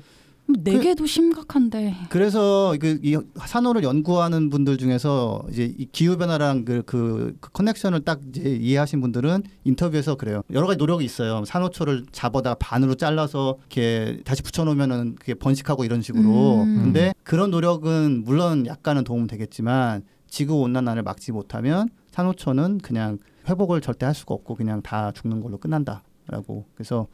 S3: 네 개도 심각한데
S1: 그래서 그 이 산호를 연구하는 분들 중에서 이제 이 기후 변화랑 그, 그, 그 커넥션을 딱 이제 이해하신 분들은 인터뷰에서 그래요. 여러 가지 노력이 있어요. 산호초를 잡아다 반으로 잘라서 이렇게 다시 붙여놓으면은 그게 번식하고 이런 식으로.
S3: 음.
S1: 근데 그런 노력은 물론 약간은 도움 되겠지만 지구 온난화를 막지 못하면 산호초는 그냥 회복을 절대 할 수가 없고 그냥 다 죽는 걸로 끝난다라고. 그래서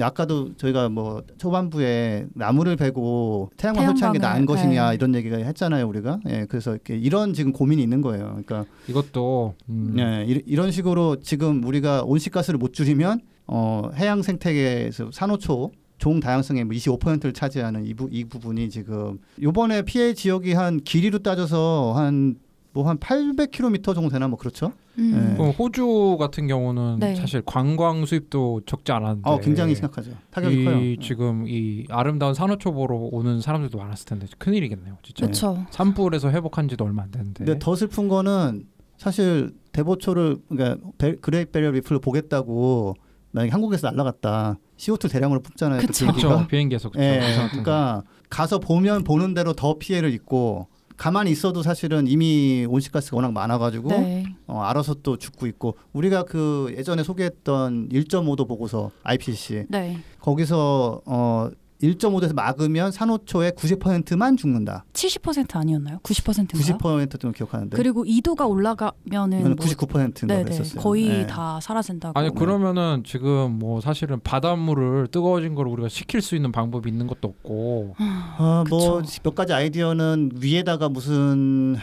S1: 아까도 저희가 뭐 초반부에 나무를 베고 태양광 설치하는 게 나은 것이냐
S3: 네.
S1: 이런 얘기가 했잖아요 우리가. 예, 그래서 이렇게 이런 지금 고민이 있는 거예요. 그러니까
S2: 이것도 음,
S1: 예, 이- 이런 식으로 지금 우리가 온실가스를 못 줄이면 어, 해양 생태계에서 산호초 종 다양성의 뭐 25%를 차지하는 이, 부, 이 부분이 지금 요번에 피해 지역이 한 길이로 따져서 한 뭐 한 800km 정도 되나 뭐 그렇죠?
S3: 음.
S1: 네.
S2: 호주 같은 경우는
S3: 네.
S2: 사실 관광 수입도 적지 않았는데
S1: 어, 굉장히 심각하죠. 타격이
S2: 이
S1: 커요. 네.
S2: 지금 이 아름다운 산호초 보러 오는 사람들도 많았을 텐데 큰일이겠네요. 진짜
S3: 그렇죠.
S2: 산불에서 회복한 지도 얼마 안 됐는데
S1: 근데 더 슬픈 거는 사실 대보초를 그러니까 베, 그레이트 베리어 리프를 보겠다고 만약에 한국에서 날라갔다 CO2 대량으로 뽑잖아요. 그
S3: 그쵸.
S2: 그렇죠. 비행기에서 그렇죠.
S1: 예, 그러니까 가서 보면 보는 대로 더 피해를 입고 가만히 있어도 사실은 이미 온실가스가 워낙 많아가지고
S3: 네.
S1: 어, 알아서 또 죽고 있고 우리가 그 예전에 소개했던 1.5도 보고서 IPCC
S3: 네.
S1: 거기서 어 1.5도에서 막으면 산호초의 90%만 죽는다.
S3: 70% 아니었나요? 90%인가요?
S1: 90%도 기억하는데.
S3: 그리고 2도가 올라가면은
S1: 이거는
S3: 뭐
S1: 99%인가
S3: 네네
S1: 그랬었어요.
S3: 거의
S1: 네.
S3: 다 사라진다고.
S2: 아니 그러면은 지금 뭐 사실은 바닷물을 뜨거워진 걸 우리가 식힐 수 있는 방법이 있는 것도 없고
S1: 아, 뭐
S3: 그쵸.
S1: 몇 가지 아이디어는 위에다가 무슨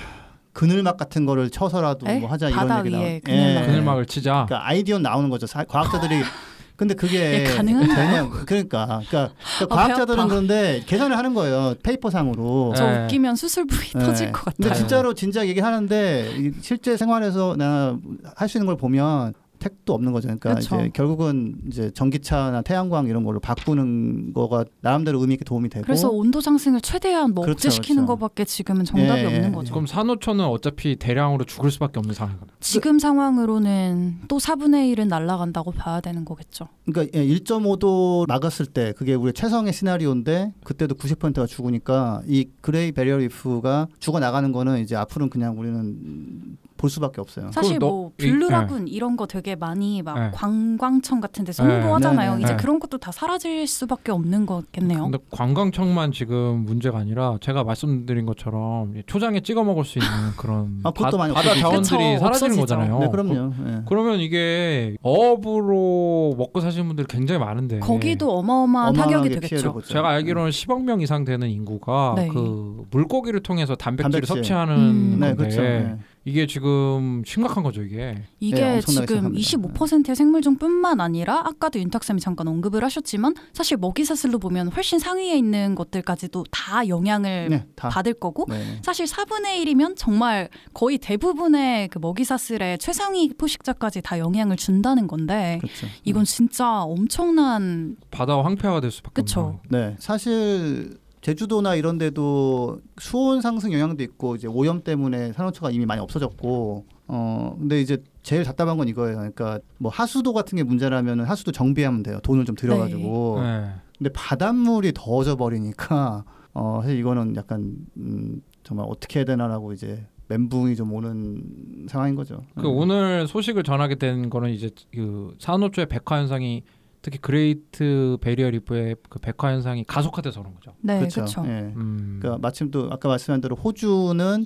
S1: 그늘막 같은 거를 쳐서라도
S3: 에?
S1: 뭐 하자 이런 얘기
S3: 위에
S1: 나오. 예.
S3: 그늘막.
S2: 그늘막을 치자.
S1: 그러니까 아이디어 나오는 거죠. 사- 과학자들이 근데 그게
S3: 예, 가능한가요?
S1: 되냐 그러니까 그러니까, 그러니까
S3: 아, 배
S1: 과학자들은. 그런데 계산을 하는 거예요. 페이퍼상으로.
S3: 저
S2: 네.
S3: 웃기면 수술 부위
S1: 네.
S3: 터질 것
S1: 근데
S3: 같아요.
S1: 진짜로 진작 얘기하는데 이 실제 생활에서 나 할 수 있는 걸 보면 택도 없는 거죠. 그러니까
S3: 그쵸.
S1: 이제 결국은 이제 전기차나 태양광 이런 걸로 바꾸는 거가 나름대로 의미 있게 도움이 되고
S3: 그래서 온도 상승을 최대한 뭐
S1: 그렇죠,
S3: 억제시키는
S1: 그렇죠.
S3: 것밖에 지금은 정답이
S1: 예,
S3: 없는
S1: 예,
S3: 거죠.
S2: 그럼 산호초는 어차피 대량으로 죽을 수밖에 없는 상황이거든.
S3: 지금 상황으로는 또 4분의 1은 날아간다고 봐야 되는 거겠죠.
S1: 그러니까 1.5도 막았을 때 그게 우리 최상의 시나리오인데 그때도 90%가 죽으니까 이 그레이 베리어 리프가 죽어 나가는 거는 이제 앞으로는 그냥 우리는 볼 수밖에 없어요.
S3: 사실
S2: 너-
S3: 뭐
S2: 이-
S3: 블루라군 이 런 거 되게 많이 막
S2: 네.
S3: 관광청 같은 데서
S2: 네.
S3: 홍보하잖아요.
S1: 네, 네,
S3: 이제
S2: 네.
S3: 그런 것도 다 사라질 수밖에 없는 거겠네요.
S2: 근데 관광청만 지금 문제가 아니라 제가 말씀드린 것처럼 초장에 찍어 먹을 수 있는 그런
S1: 아, 그것도 많이
S2: 바다
S1: 없어지죠.
S2: 자원들이
S3: 그쵸,
S2: 사라지는
S3: 없어지죠.
S2: 거잖아요.
S1: 네, 그럼요. 예.
S2: 그러면 이게 어업으로 먹고 사시는 분들이 굉장히 많은데
S3: 거기도 어마어마한 타격이 되겠죠.
S2: 제가 알기로는 10억 명 이상 되는 인구가
S3: 네.
S2: 그 물고기를 통해서 단백질을
S1: 단백질.
S2: 섭취하는
S3: 음.
S1: 네,
S2: 건데
S1: 그렇죠. 예.
S2: 이게 지금 심각한 거죠 이게.
S3: 이게
S1: 네,
S3: 지금
S1: 생각합니다.
S3: 25%의 생물종뿐만 아니라 아까도 윤탁쌤이 잠깐 언급을 하셨지만 사실 먹이사슬로 보면 훨씬 상위에 있는 것들까지도 다 영향을
S1: 네, 다.
S3: 받을 거고
S1: 네.
S3: 사실 4분의 1이면 정말 거의 대부분의 그 먹이사슬의 최상위 포식자까지 다 영향을 준다는 건데
S1: 그렇죠.
S3: 이건 진짜 엄청난
S2: 바다가 황폐화가 될 수밖에
S3: 그쵸.
S2: 없는.
S1: 네, 사실 제주도나 이런 데도 수온 상승 영향도 있고 이제 오염 때문에 산호초가 이미 많이 없어졌고 어 근데 이제 제일 답답한 건 이거예요. 그러니까 뭐 하수도 같은 게 문제라면은 하수도 정비하면 돼요. 돈을 좀 들여가지고.
S2: 네.
S1: 근데 바닷물이 더워져 버리니까 어 사실 이거는 약간 음 정말 어떻게 해야 되나라고 이제 멘붕이 좀 오는 상황인 거죠.
S2: 그
S1: 음.
S2: 오늘 소식을 전하게 된 거는 이제 그 산호초의 백화 현상이 특히 그레이트 베리어 리프의 그 백화 현상이 가속화돼서 그런 거죠.
S3: 네
S1: 그렇죠.
S3: 그렇죠.
S1: 예.
S2: 음.
S1: 그러니까 마침 또 아까 말씀한 대로 호주는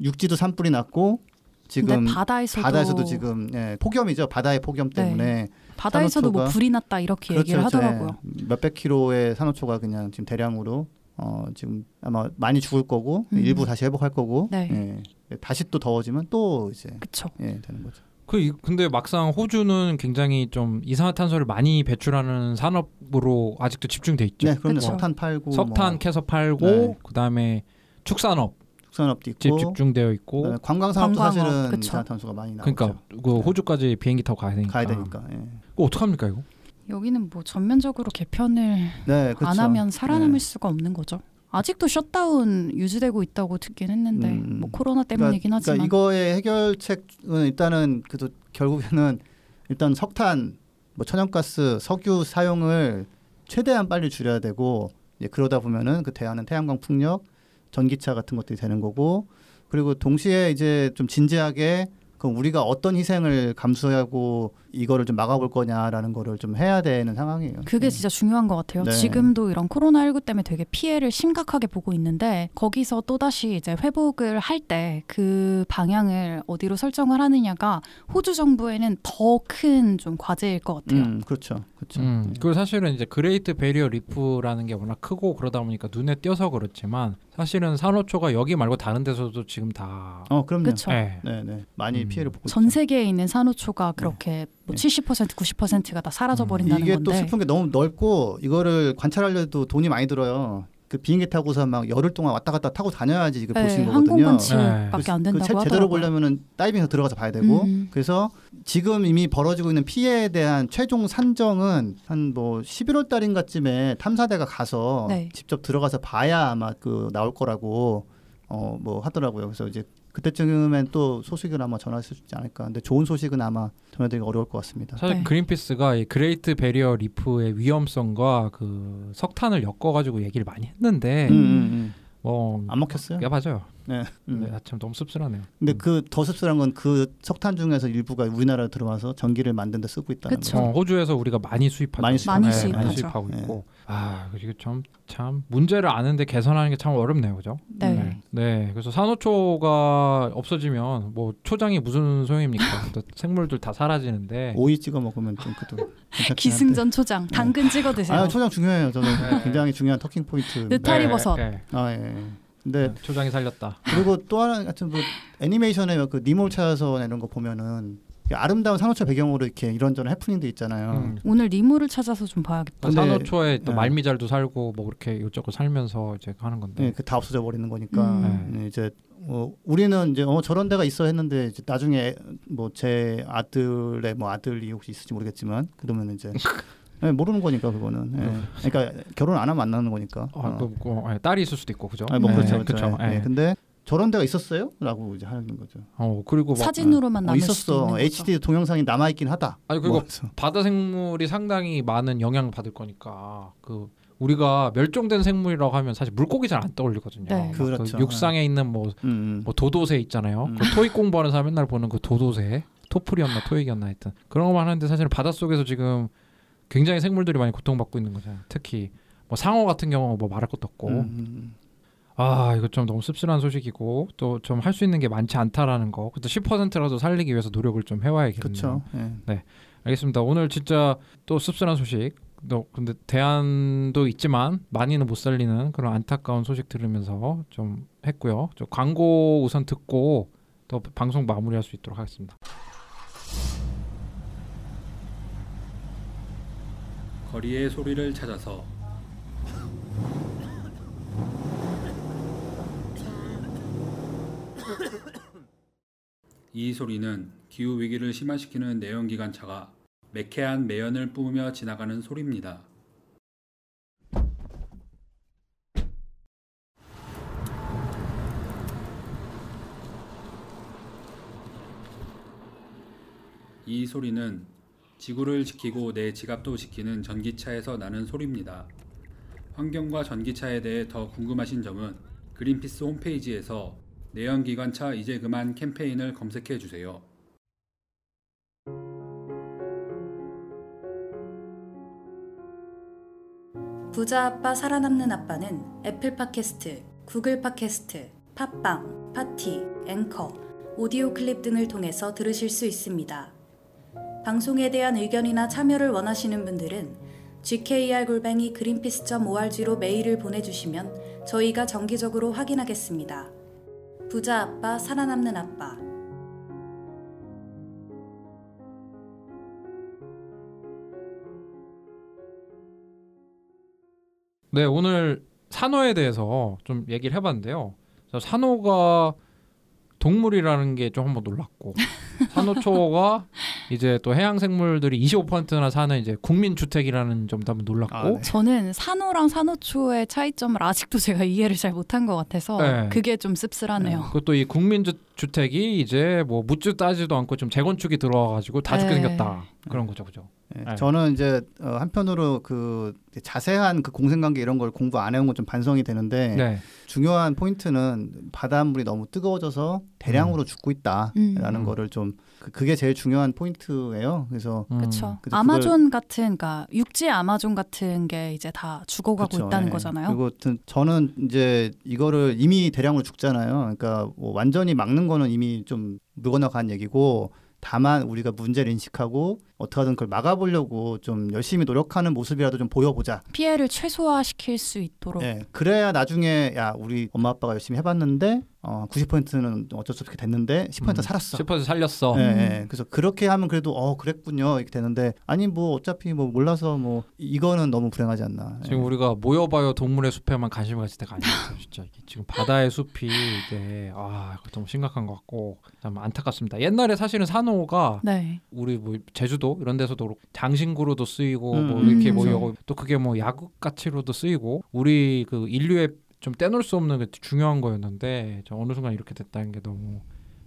S1: 육지도 산불이 났고 지금
S3: 바다에서도
S1: 바다에서도 지금 예, 폭염이죠. 바다의 폭염
S3: 네.
S1: 때문에
S3: 바다에서도 뭐
S1: 산호초가-
S3: 불이 났다 이렇게
S1: 그렇죠,
S3: 얘기를
S1: 그렇죠.
S3: 하더라고요.
S1: 예. 몇백 킬로의 산호초가 그냥 지금 대량으로 어, 지금 아마 많이 죽을 거고
S3: 음.
S1: 일부 다시 회복할 거고
S3: 네.
S1: 예. 다시 또 더워지면 또 이제
S3: 그쵸.
S1: 예, 되는 거죠.
S2: 그 이- 근데 막상 호주는 굉장히 좀 이산화탄소를 많이 배출하는 산업으로 아직도 집중돼 있죠.
S1: 네.
S3: 그쵸.
S1: 석탄 팔고
S2: 석탄
S1: 뭐
S2: 캐서 팔고
S1: 네.
S2: 그다음에 축산업
S1: 축산업도
S2: 집
S1: 있고
S2: 집중되어 있고
S1: 그다음에 관광 산업도
S3: 관광업,
S1: 사실은
S3: 그쵸.
S1: 이산화탄소가 많이 나오죠.
S2: 그러니까 그 호주까지 비행기 타고 가야 되니까.
S1: 가야 되니까. 예.
S2: 그거 어떡 합니까 이거?
S3: 여기는 뭐 전면적으로 개편을
S1: 네, 그렇죠.
S3: 안 하면 살아남을
S1: 네.
S3: 수가 없는 거죠. 아직도 셧다운 유지되고 있다고 듣긴 했는데
S1: 음.
S3: 뭐 코로나 때문이긴
S1: 그러니까,
S3: 하지만
S1: 그러니까 이거의 해결책은 일단은 그래도 결국에는 일단 석탄, 뭐 천연가스, 석유 사용을 최대한 빨리 줄여야 되고 이제 그러다 보면은 그 대안은 태양광 풍력, 전기차 같은 것들이 되는 거고 그리고 동시에 이제 좀 진지하게 그럼 우리가 어떤 희생을 감수하고 이거를 좀 막아볼 거냐라는 거를 좀 해야 되는 상황이에요.
S3: 그게
S1: 네.
S3: 진짜 중요한 것 같아요.
S1: 네.
S3: 지금도 이런 코로나19 때문에 되게 피해를 심각하게 보고 있는데 거기서 또다시 이제 회복을 할 때 그 방향을 어디로 설정을 하느냐가 호주 정부에는 더 큰 좀 과제일 것 같아요.
S1: 음, 그렇죠, 그렇죠.
S2: 음, 그리고 사실은 이제 그레이트 베리어 리프라는 게 워낙 크고 그러다 보니까 눈에 띄어서 그렇지만 사실은 산호초가 여기 말고 다른 데서도 지금 다
S1: 어, 그럼요.
S3: 그렇죠.
S2: 예.
S1: 네, 네, 많이
S2: 음.
S1: 피해를 보고
S3: 전
S1: 있죠.
S3: 세계에 있는 산호초가 그렇게 뭐
S1: 네.
S3: 70% 90%가 다 사라져 버린다는
S1: 이게
S3: 건데
S1: 또 슬픈 게 너무 넓고 이거를 관찰하려도 돈이 많이 들어요. 그 비행기 타고서 막 열흘 동안 왔다 갔다 타고 다녀야지 이거 볼수
S3: 네,
S1: 있는 거거든요.
S3: 항공권치밖에
S1: 안그
S3: 된다고
S1: 제- 제대로
S3: 하더라고요.
S1: 보려면은 다이빙에서 들어가서 봐야 되고
S3: 음.
S1: 그래서 지금 이미 벌어지고 있는 피해에 대한 최종 산정은 한 뭐 11월 달인가쯤에 탐사대가 가서
S3: 네.
S1: 직접 들어가서 봐야 아마 그 나올 거라고 어 뭐 하더라고요. 그래서 이제 그때쯤엔 또 소식을 아마 전할 수 있지 않을까. 근데 좋은 소식은 아마 전해드리기 어려울 것 같습니다.
S2: 사실
S3: 네.
S2: 그린피스가 이 그레이트 베리어 리프의 위험성과 그 석탄을 엮어가지고 얘기를 많이 했는데
S1: 음, 음, 음.
S2: 뭐
S1: 안 먹혔어요?
S2: 야 맞아요.
S1: 네. 음.
S2: 네, 아, 참 너무 씁쓸하네요.
S1: 근데
S2: 음.
S1: 그더 씁쓸한 건 그 석탄 중에서 일부가 우리나라에 들어와서 전기를 만든 데 쓰고 있다는
S3: 그쵸.
S1: 거.
S2: 어, 호주에서 우리가 많이 수입하죠.
S1: 많이
S3: 수입- 많이
S2: 네. 많이 수입하고
S1: 네.
S2: 있고. 아 그리고 좀참 문제를 아는데 개선하는 게 참 어렵네요, 그죠?
S3: 네.
S2: 네. 네, 그래서 산호초가 없어지면 뭐 초장이 무슨 소용입니까? 또 생물들 다 사라지는데.
S1: 오이 찍어 먹으면 좀 괜찮긴
S3: 기승전 초장 당근 찍어
S1: 한데.
S3: 드세요.
S1: 아, 초장 중요해요. 저는
S2: 네.
S1: 굉장히 중요한 터킹 포인트.
S3: 느타리 버섯.
S2: 네,
S1: 아 예. 근데
S2: 네. 초장이 살렸다.
S1: 그리고 또 하나 같은 뭐 애니메이션에 그 니몰 찾아서 이런 거 보면은 아름다운 산호초 배경으로 이렇게 이런저런 해프닝도 있잖아요.
S2: 음.
S3: 오늘 리무를 찾아서 좀 봐야겠다.
S1: 근데-
S2: 산호초에 또
S1: 네.
S2: 말미잘도 살고 뭐 그렇게 이것저것 살면서 이제 하는 건데.
S1: 네, 그 다 없어져 버리는 거니까
S3: 음.
S1: 네, 이제 어, 우리는 이제 어 저런 데가 있어 했는데 이제 나중에 뭐 제 아들의 뭐 아들이 혹시 있을지 모르겠지만 그러면 이제 네, 모르는 거니까 그거는. 예. 그러니까 결혼 안 하면 안 나는 거니까.
S2: 어,
S1: 어.
S2: 또, 뭐, 예, 딸이 있을 수도 있고 그죠?
S1: 아니, 뭐
S3: 네,
S1: 그렇죠. 그렇죠.
S2: 예.
S1: 예. 근데 저런 데가 있었어요?라고 이제 하는 거죠.
S2: 어 그리고 막
S3: 사진으로만
S1: 어,
S3: 남을 수도 있는
S1: 있었어.
S3: 거죠.
S1: HD 동영상이 남아 있긴 하다.
S2: 아니 그리고
S1: 뭐.
S2: 바다 생물이 상당히 많은 영향을 받을 거니까 그 우리가 멸종된 생물이라고 하면 사실 물고기 잘 안 떠올리거든요.
S3: 네.
S2: 막
S1: 그렇죠.
S2: 그 육상에 있는 뭐,
S1: 음, 음.
S2: 뭐 도도새 있잖아요.
S1: 음.
S2: 그 토익 공부하는 사람 맨날 보는 그 도도새, 토플이었나 토익이었나 하여튼 그런 것만 하는데 사실은 바닷 속에서 지금 굉장히 생물들이 많이 고통받고 있는 거잖아요. 특히 뭐 상어 같은 경우는 뭐 말할 것도 없고
S1: 음, 음.
S2: 아 이거 좀 너무 씁쓸한 소식이고 또 좀 할 수 있는 게 많지 않다라는 거. 그래도 10%라도 살리기 위해서 노력을 좀 해와야겠네요.
S1: 그렇죠. 예.
S2: 알겠습니다. 오늘 진짜 또 씁쓸한 소식. 또 근데 대안도 있지만 많이는 못 살리는 그런 안타까운 소식 들으면서 좀 했고요. 저 광고 우선 듣고 또 방송 마무리할 수 있도록 하겠습니다.
S5: 거리의 소리를 찾아서 이 소리는 기후 위기를 심화시키는 내연기관차가 매캐한 매연을 뿜으며 지나가는 소리입니다. 이 소리는 지구를 지키고 내 지갑도 지키는 전기차에서 나는 소리입니다. 환경과 전기차에 대해 더 궁금하신 점은 그린피스 홈페이지에서 내연기관차 이제 그만 캠페인을 검색해 주세요.
S6: 부자 아빠 살아남는 아빠는 애플 팟캐스트, 구글 팟캐스트, 팟빵, 파티, 앵커, 오디오 클립 등을 통해서 들으실 수 있습니다. 방송에 대한 의견이나 참여를 원하시는 분들은 gkr 그린피스.org로 메일을 보내주시면 저희가 정기적으로 확인하겠습니다. 부자 아빠, 살아남는 아빠.
S2: 네, 오늘 산호에 대해서 좀 얘기를 해봤는데요. 산호가 동물이라는 게 좀 한번 놀랐고 산호초가 이제 또 해양 생물들이 25%나 사는 이제 국민 주택이라는 점도 한번 놀랐고
S1: 아, 네.
S3: 저는 산호랑 산호초의 차이점을 아직도 제가 이해를 잘 못한 것 같아서
S2: 네.
S3: 그게 좀 씁쓸하네요.
S2: 그것도 이 국민 주, 주택이 이제 뭐 묻지도 따지도 않고 좀 재건축이 들어와가지고 다 죽게
S3: 네.
S2: 생겼다 그런 거죠, 그죠?
S1: 네,
S2: 네.
S1: 저는 이제 어, 한편으로 그 자세한 그 공생관계 이런 걸 공부 안 해온 건 좀 반성이 되는데
S2: 네,
S1: 중요한 포인트는 바닷물이 너무 뜨거워져서 대량으로 죽고 있다라는
S2: 음.
S1: 거를 좀 그- 그게 제일 중요한 포인트예요. 그래서
S2: 음.
S3: 그렇죠. 아마존 같은, 그러니까 육지 아마존 같은 게 이제 다 죽어가고
S1: 그쵸,
S3: 있다는
S1: 예.
S3: 거잖아요.
S1: 그리고 튼- 저는 이제 이거를 이미 대량으로 죽잖아요. 그러니까 뭐 완전히 막는 거는 이미 좀 무건화간 얘기고 다만 우리가 문제를 인식하고 어떻게든 그걸 막아보려고 좀 열심히 노력하는 모습이라도 좀 보여보자.
S3: 피해를 최소화시킬 수 있도록.
S1: 예, 그래야 나중에 야 우리 엄마 아빠가 열심히 해봤는데 어, 90%는 어쩔 수 없게 됐는데 10%
S2: 음.
S1: 살았어.
S2: 10% 살렸어.
S1: 예, 예. 그래서 그렇게 하면 그래도 어 그랬군요 이렇게 되는데 아니 뭐 어차피 뭐 몰라서 뭐 이거는 너무 불행하지 않나. 예.
S2: 지금 우리가 모여봐요 동물의 숲에만 관심 가질 때가 아니었어요 진짜 이게 지금 바다의 숲이 이게 아 이거 너무 심각한 것 같고 참 안타깝습니다 옛날에 사실은 산호가
S3: 네.
S2: 우리 뭐 제주도 이런 데서도 그렇고 장신구로도 쓰이고
S1: 음,
S2: 뭐 이렇게
S3: 음,
S2: 뭐
S1: 그렇죠.
S2: 또 그게 뭐 야구 가치로도 쓰이고 우리 그 인류의 좀 떼놓을 수 없는 그 중요한 거였는데 저 어느 순간 이렇게 됐다는 게 너무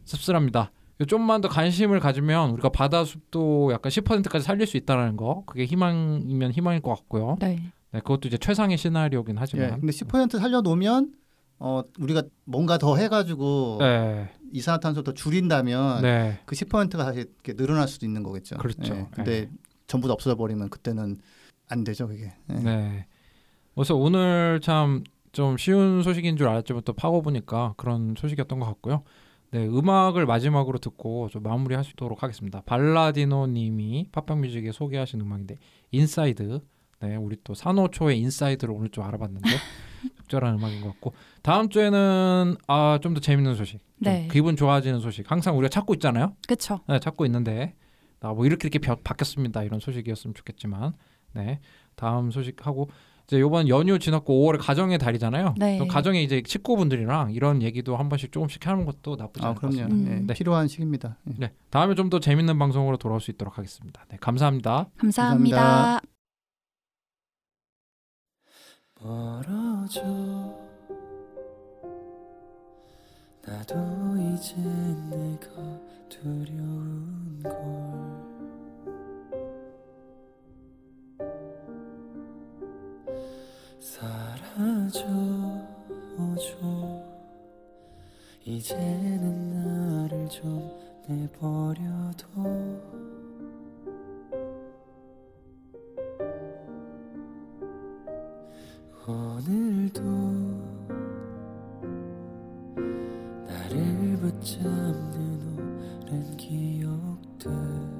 S2: 씁쓸합니다. 좀만 더 관심을 가지면 우리가 바다 숲도 약간 10%까지 살릴 수 있다는 거 그게 희망이면 희망일 것 같고요.
S3: 네.
S2: 네, 그것도 이제 최상의 시나리오긴
S1: 예,
S2: 하지만.
S1: 근데 10% 살려놓으면 어 우리가 뭔가 더 해가지고
S2: 네,
S1: 이산화탄소 더 줄인다면
S2: 네,
S1: 그 10%가 다시 이렇게 늘어날 수도 있는 거겠죠.
S2: 그렇죠.
S1: 예, 근데 전부 다 없어져 버리면 그때는 안 되죠 그게. 예.
S2: 네. 그래서 오늘 참 좀 쉬운 소식인 줄 알았지만 또 파고 보니까 그런 소식이었던 것 같고요. 네, 음악을 마지막으로 듣고 좀 마무리하시도록 하겠습니다. 발라디노 님이 팟빵뮤직에 소개하신 음악인데 Inside. 네, 우리 또 산호초의 inside를 오늘 좀 알아봤는데 적절한 음악인 것 같고 다음 주에는 아 좀 더 재밌는 소식, 좀
S3: 네.
S2: 기분 좋아지는 소식. 항상 우리가 찾고 있잖아요.
S3: 그렇죠.
S2: 네, 찾고 있는데 나뭐 이렇게 이렇게 벼- 바뀌었습니다 이런 소식이었으면 좋겠지만 네 다음 소식하고 이제 이번 연휴 지났고 5월에 가정의 달이잖아요.
S3: 네.
S2: 그럼 가정에 이제 식구분들이랑 이런 얘기도 한 번씩 조금씩 하는 것도 나쁘지
S1: 아
S2: 않을 것
S1: 그럼요.
S2: 같습니다.
S3: 음.
S1: 예,
S2: 네.
S1: 필요한 시기입니다. 예.
S2: 네 다음에 좀 더 재밌는 방송으로 돌아올 수 있도록 하겠습니다. 네 감사합니다.
S3: 감사합니다.
S1: 감사합니다.
S7: 멀어져 나도 이제 내가 두려운 걸 사라져줘. 이제는 나를 좀 내버려둬. 오늘도 나를 붙잡는 오랜 기억들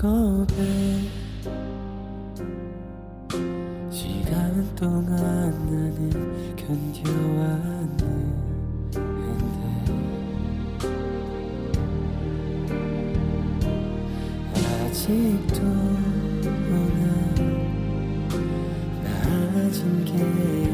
S7: 고백 시간 동안 나는 견뎌왔는데 아직도 난 없다는 게